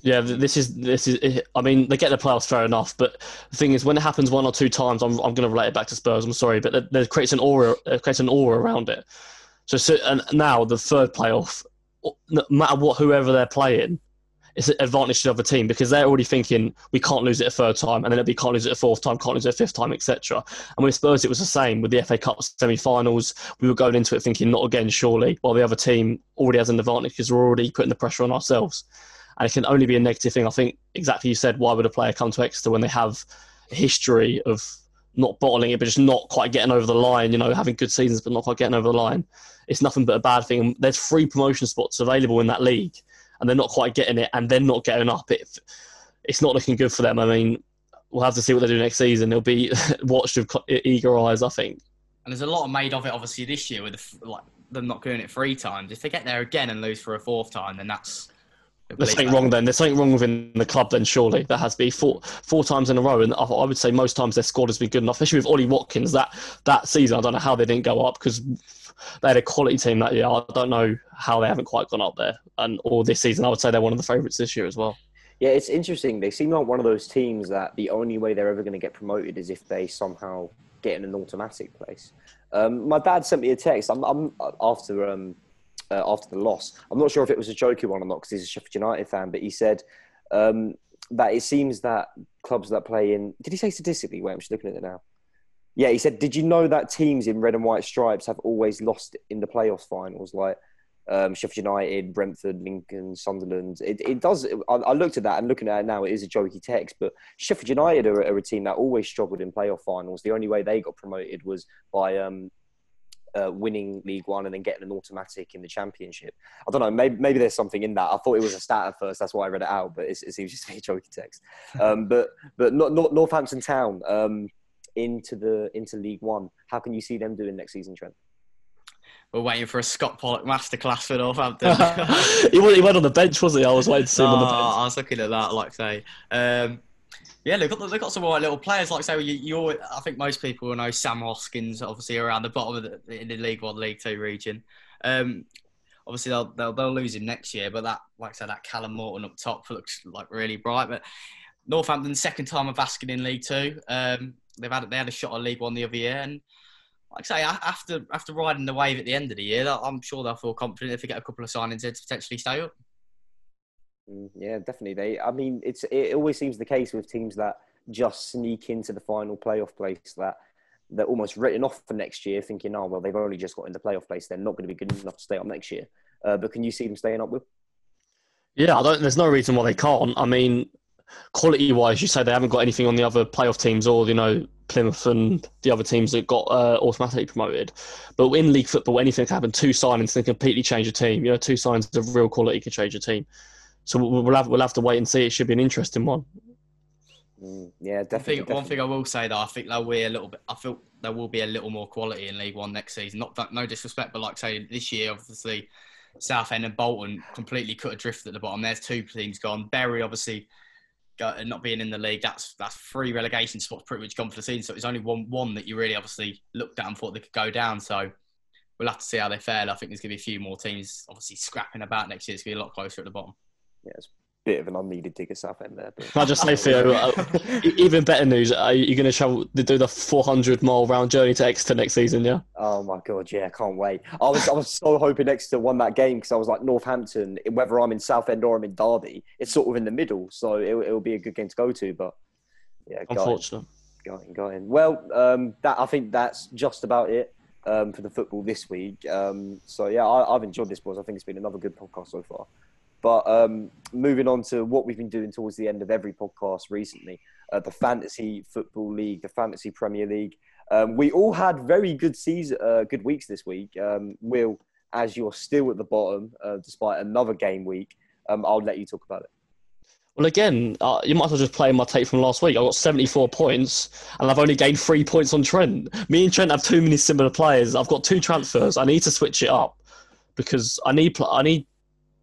[SPEAKER 2] Yeah, this is this is. Eh, I mean, they get the playoffs fair enough, but the thing is, when it happens one or two times, I'm I'm going to relate it back to Spurs. I'm sorry, but it creates an aura, it creates an aura around it. So, so and now the third playoff, no matter what, whoever they're playing, it's an advantage to the other team because they're already thinking we can't lose it a third time, and then be can't lose it a fourth time, can't lose it a fifth time, etc. And with Spurs, it was the same with the FA Cup semi-finals. We were going into it thinking not again, surely, while the other team already has an advantage because we're already putting the pressure on ourselves, and it can only be a negative thing. I think exactly you said. Why would a player come to Exeter when they have a history of not bottling it, but just not quite getting over the line? You know, having good seasons but not quite getting over the line. It's nothing but a bad thing. There's three promotion spots available in that league and they're not quite getting it, and they're not getting up. It, it's not looking good for them. I mean, we'll have to see what they do next season. They'll be watched with eager eyes, I think.
[SPEAKER 3] And there's a lot made of it, obviously, this year with the, like them not doing it three times. If they get there again and lose for a fourth time, then that's
[SPEAKER 2] there's something wrong then. There's something wrong within the club then, surely. That has to be four four times in a row. And I, I would say most times their squad has been good enough, especially with Ollie Watkins. That that season, I don't know how they didn't go up because they had a quality team that year. I don't know how they haven't quite gone up there. And or this season, I would say they're one of the favourites this year as well.
[SPEAKER 1] Yeah, it's interesting. They seem like one of those teams that the only way they're ever going to get promoted is if they somehow get in an automatic place. Um, my dad sent me a text. I'm, I'm after um, uh, after the loss. I'm not sure if it was a jokey one or not because he's a Sheffield United fan, but he said um, that it seems that clubs that play in. Did he say statistically? Wait, I'm just looking at it now. Yeah, he said, Did you know that teams in red and white stripes have always lost in the playoffs finals? Like um, Sheffield United, Brentford, Lincoln, Sunderland. It, it does. I, I, looked at that and looking at it now, it is a jokey text. But Sheffield United are, are, a team that always struggled in playoff finals. The only way they got promoted was by um, uh, winning League One and then getting an automatic in the Championship. I don't know. Maybe, maybe there's something in that. I thought it was a stat at first. That's why I read it out. But it seems just to be a jokey text. Um, but but not, not Northampton Town um, into the into League One. How can you see them doing next season, Trent?
[SPEAKER 3] We're waiting for a Scott Pollock masterclass for Northampton.
[SPEAKER 2] he, went, he went on the bench, wasn't he? I was waiting to see him on the
[SPEAKER 3] oh,
[SPEAKER 2] bench.
[SPEAKER 3] I was looking at that, like say. Um, yeah, they've got they've got some right little players. Like say, you, you I think most people will know Sam Hoskins, obviously around the bottom of the in the League One, League Two region. Um, obviously they'll, they'll they'll lose him next year, but that like I said, that Callum Morton up top looks like really bright. But Northampton second time of asking in League Two. Um, they've had they had a shot at League One the other year, and like I say, after after riding the wave at the end of the year, I'm sure they'll feel confident if they get a couple of signings in to potentially stay up.
[SPEAKER 1] Mm, yeah, definitely. They, I mean, it's it always seems the case with teams that just sneak into the final playoff place that they're almost written off for next year, thinking, oh well, they've only just got in the playoff place. They're not going to be good enough to stay up next year. Uh, but can you see them staying up with?
[SPEAKER 2] Yeah, I don't. There's no reason why they can't. I mean, quality wise, you say they haven't got anything on the other playoff teams, or you know, Plymouth and the other teams that got uh, automatically promoted. But in league football, anything can happen. Two signings can completely change a team. You know, two signings of real quality can change a team. So we'll have we'll have to wait and see. It should be an interesting one.
[SPEAKER 1] Mm, yeah, definitely,
[SPEAKER 3] one thing,
[SPEAKER 1] definitely.
[SPEAKER 3] One thing I will say though, I think there will be a little bit. I feel there will be a little more quality in League One next season. Not that, no disrespect, but like say this year, obviously Southend and Bolton completely cut adrift at the bottom. There's two teams gone. Bury obviously not being in the league. That's that's three relegation spots pretty much gone for the season. So it's only one one that you really obviously looked at and thought they could go down. So we'll have to see how they fare. I think there's going to be a few more teams obviously scrapping about next year. It's going to be a lot closer at the bottom.
[SPEAKER 1] Yeah, it's a bit of an unneeded dig at Southend there. But...
[SPEAKER 2] Can I just say, Theo, uh, even better news, are you going to travel, to do the 400 mile round journey to Exeter next season, yeah?
[SPEAKER 1] Oh my God, yeah, I can't wait. I was, I was so hoping Exeter won that game because I was like, Northampton, whether I'm in Southend or I'm in Derby, it's sort of in the middle. So it, will be a good game to go to. But yeah,
[SPEAKER 2] unfortunate.
[SPEAKER 1] Going, going. Well, um, that I think that's just about it. Um, for the football this week. Um, so yeah, I, have enjoyed this, boys. I think it's been another good podcast so far. But um, moving on to what we've been doing towards the end of every podcast recently, uh, the Fantasy Football League, the Fantasy Premier League. Um, we all had very good season, uh, good weeks this week. Um, Will, as you're still at the bottom, uh, despite another game week, um, I'll let you talk about it.
[SPEAKER 2] Well, again, uh, you might as well just play my take from last week. I got 74 points, and I've only gained three points on Trent. Me and Trent have too many similar players. I've got two transfers. I need to switch it up because I need I need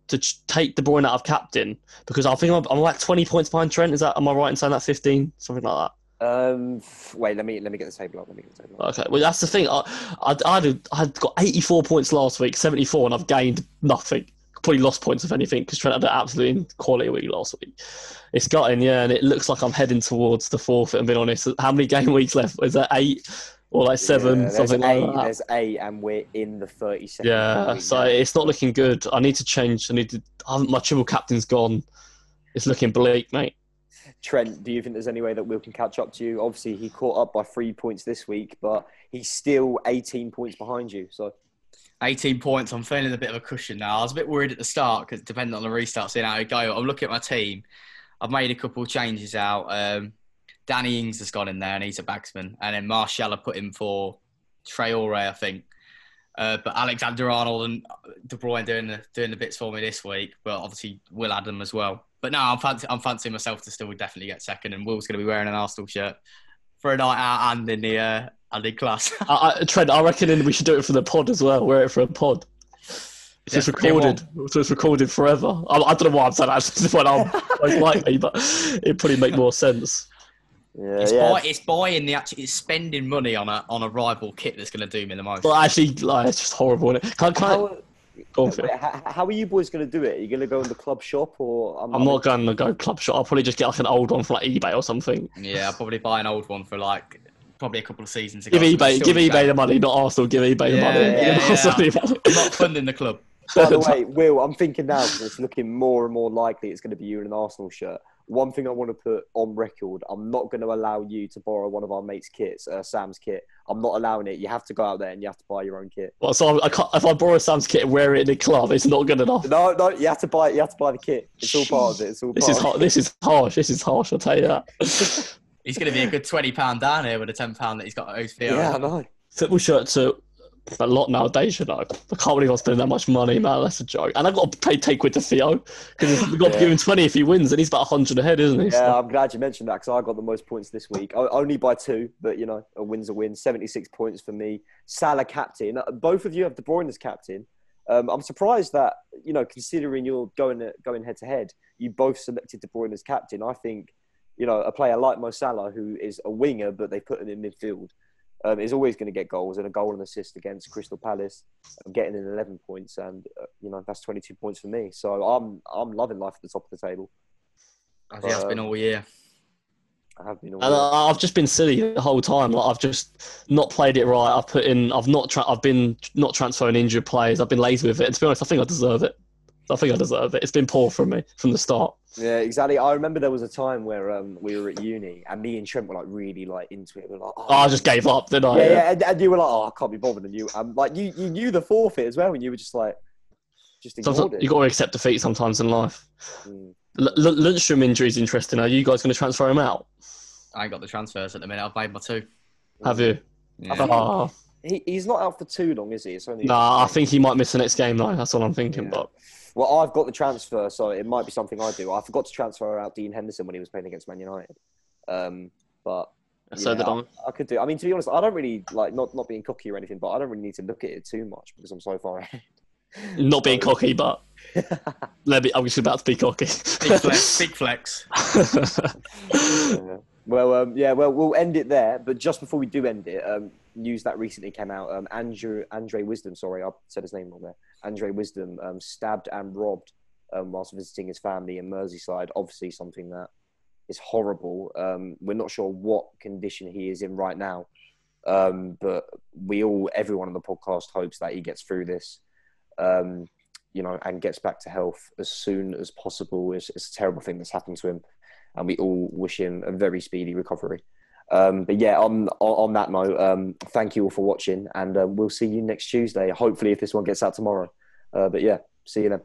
[SPEAKER 2] to take De Bruyne out of captain because I think I'm, I'm, like 20 points behind Trent. Is that am I right in saying that 15 something like that?
[SPEAKER 1] Um, wait, let me let me get the table up. Let me get the table
[SPEAKER 2] up. Okay, well that's the thing. I I I had got 84 points last week, 74, and I've gained nothing. Probably lost points if anything because Trent had an absolute quality week last week. It's gotten yeah, and it looks like I'm heading towards the fourth. And being honest, how many game weeks left? Is that eight? Or like seven, yeah, something
[SPEAKER 1] eight,
[SPEAKER 2] like that.
[SPEAKER 1] There's eight, and we're in the thirty second.
[SPEAKER 2] Yeah, so now. it's not looking good. I need to change. I need to. My triple captain's gone. It's looking bleak, mate.
[SPEAKER 1] Trent, do you think there's any way that Will can catch up to you? Obviously, he caught up by three points this week, but he's still 18 points behind you. So,
[SPEAKER 3] 18 points. I'm feeling a bit of a cushion now. I was a bit worried at the start because depending on the restart, seeing how it go. I'm looking at my team. I've made a couple of changes out. Um, Danny Ings has gone in there and he's a bagsman. And then Martial I put him for Traore, I think. Uh, but Alexander Arnold and De Bruyne doing the doing the bits for me this week. But obviously Will Adam as well. but no, I'm fancy, I'm fancying myself to still definitely get second, and Will's going to be wearing an Arsenal shirt for a night out and in the uh, and in class.
[SPEAKER 2] I, I, Trent, I reckon we should do it for the pod as well. Wear it for a pod. It's just recorded. So it's recorded forever. I, I don't know why I'm saying that. It's just when I'm most likely, but it'd probably make more sense.
[SPEAKER 1] Yeah,
[SPEAKER 3] It's,
[SPEAKER 1] yeah.
[SPEAKER 3] buy, it's buying the actual, it's spending money on a on a rival kit that's going to do me the most.
[SPEAKER 2] But actually, like, it's just horrible. Isn't it? Can, can I,
[SPEAKER 1] How,
[SPEAKER 2] go
[SPEAKER 1] wait, how, how are you boys going to do it? Are you going to go in the club shop or?
[SPEAKER 2] I'm not going to go club shop. I'll probably just get like an old one for like eBay or something.
[SPEAKER 3] Yeah, I'll probably buy an old one for like probably a couple of seasons ago.
[SPEAKER 2] Give eBay,
[SPEAKER 3] sure
[SPEAKER 2] give eBay
[SPEAKER 3] out.
[SPEAKER 2] the money, not Arsenal. Give eBay the money.
[SPEAKER 3] yeah,
[SPEAKER 2] Give
[SPEAKER 3] yeah.
[SPEAKER 2] the money.
[SPEAKER 3] I'm not funding the club.
[SPEAKER 1] By the way, Will, I'm thinking now because it's looking more and more likely it's going to be you in an Arsenal shirt. One thing I want to put on record: I'm not going to allow you to borrow one of our mates' kits, uh, Sam's kit. I'm not allowing it. You have to go out there and you have to buy your own kit.
[SPEAKER 2] Well, so I can't, if I borrow Sam's kit and wear it in the club, it's not good enough.
[SPEAKER 1] No, no, you have to buy. You have to buy the kit. It's all part of it. It's all
[SPEAKER 2] This
[SPEAKER 1] part
[SPEAKER 2] is
[SPEAKER 1] of it.
[SPEAKER 2] this is harsh. This is harsh. I'll tell you that.
[SPEAKER 3] He's going to be a good twenty pound down here with a ten pound that he's got at O's
[SPEAKER 1] Yeah, I know.
[SPEAKER 2] Football shirt are a lot nowadays, you know. I can't believe I'm spending that much money, man. That's a joke. And I've got to pay take quid to Theo because we've got to give him 20 if he wins, and he's about 100 ahead, isn't he?
[SPEAKER 1] Yeah,
[SPEAKER 2] So-
[SPEAKER 1] I'm glad you mentioned that because I got the most points this week. Only by two, but you know, a win's a win. 76 points for me. Salah captain. Uh, Both of you have De Bruyne as captain. Um, I'm surprised that you know, considering you're going going head to head, you both selected De Bruyne as captain. I think you know a player like Mo Salah, who is a winger, but they put him in midfield, um, is always going to get goals and a goal and assist against Crystal Palace. I'm getting in 11 points, and uh, you know that's 22 points for me. So I'm I'm loving life at the top of the table.
[SPEAKER 3] As he has been all year.
[SPEAKER 1] I have been. all
[SPEAKER 2] And
[SPEAKER 1] year.
[SPEAKER 2] I- I've just been silly the whole time. Like I've just not played it right. I've put in. I've not. Tra- I've been not transferring injured players. I've been lazy with it. And to be honest, I think I deserve it. I think I deserve it. It's been poor from me from the start.
[SPEAKER 1] Yeah, exactly. I remember there was a time where um, we were at uni and me and Trent were like really like into it. We were like, oh,
[SPEAKER 2] Oh, I just gave up, didn't I?
[SPEAKER 1] yeah, yeah, and, and you were like, oh, I can't be bothered. And you, um, like you, you knew the forfeit as well, and you were just like, just ignored
[SPEAKER 2] Sometimes
[SPEAKER 1] it.
[SPEAKER 2] you got to accept defeat sometimes in life.
[SPEAKER 1] Mm.
[SPEAKER 2] L- L- Lundstram injury is interesting. Are you guys going to transfer him out?
[SPEAKER 3] I ain't got the transfers at the minute. I've made my two.
[SPEAKER 2] Have you?
[SPEAKER 3] Yeah.
[SPEAKER 2] Ah,
[SPEAKER 1] He, he's not out for too long, is he? It's only.
[SPEAKER 2] nah, I think he might miss the next game though. That's all I'm thinking.
[SPEAKER 1] Yeah.
[SPEAKER 2] But
[SPEAKER 1] Well, I've got the transfer, so it might be something I do. I forgot to transfer out Dean Henderson when he was playing against Man United. Um, but
[SPEAKER 2] so
[SPEAKER 1] yeah,
[SPEAKER 2] did I.
[SPEAKER 1] I, I could do. I mean, to be honest, I don't really like not not being cocky or anything, but I don't really need to look at it too much because I'm so far ahead.
[SPEAKER 2] Not being cocky, but let me. I was about to be cocky.
[SPEAKER 3] Big flex. Big flex.
[SPEAKER 1] Yeah. Well, um, yeah, well, we'll end it there. But just before we do end it, um, news that recently came out: um, Andrew Andre Wisdom. Sorry, I said his name wrong there. Andre Wisdom um, stabbed and robbed um, whilst visiting his family in Merseyside. Obviously, something that is horrible. Um, we're not sure what condition he is in right now, um, but we all, everyone on the podcast, hopes that he gets through this. Um, you know, and gets back to health as soon as possible. It's, it's a terrible thing that's happened to him and we all wish him a very speedy recovery. Um, but yeah, on, on on that note, um, thank you all for watching, and um, we'll see you next Tuesday. Hopefully, if this one gets out tomorrow. Uh, but yeah, see you then.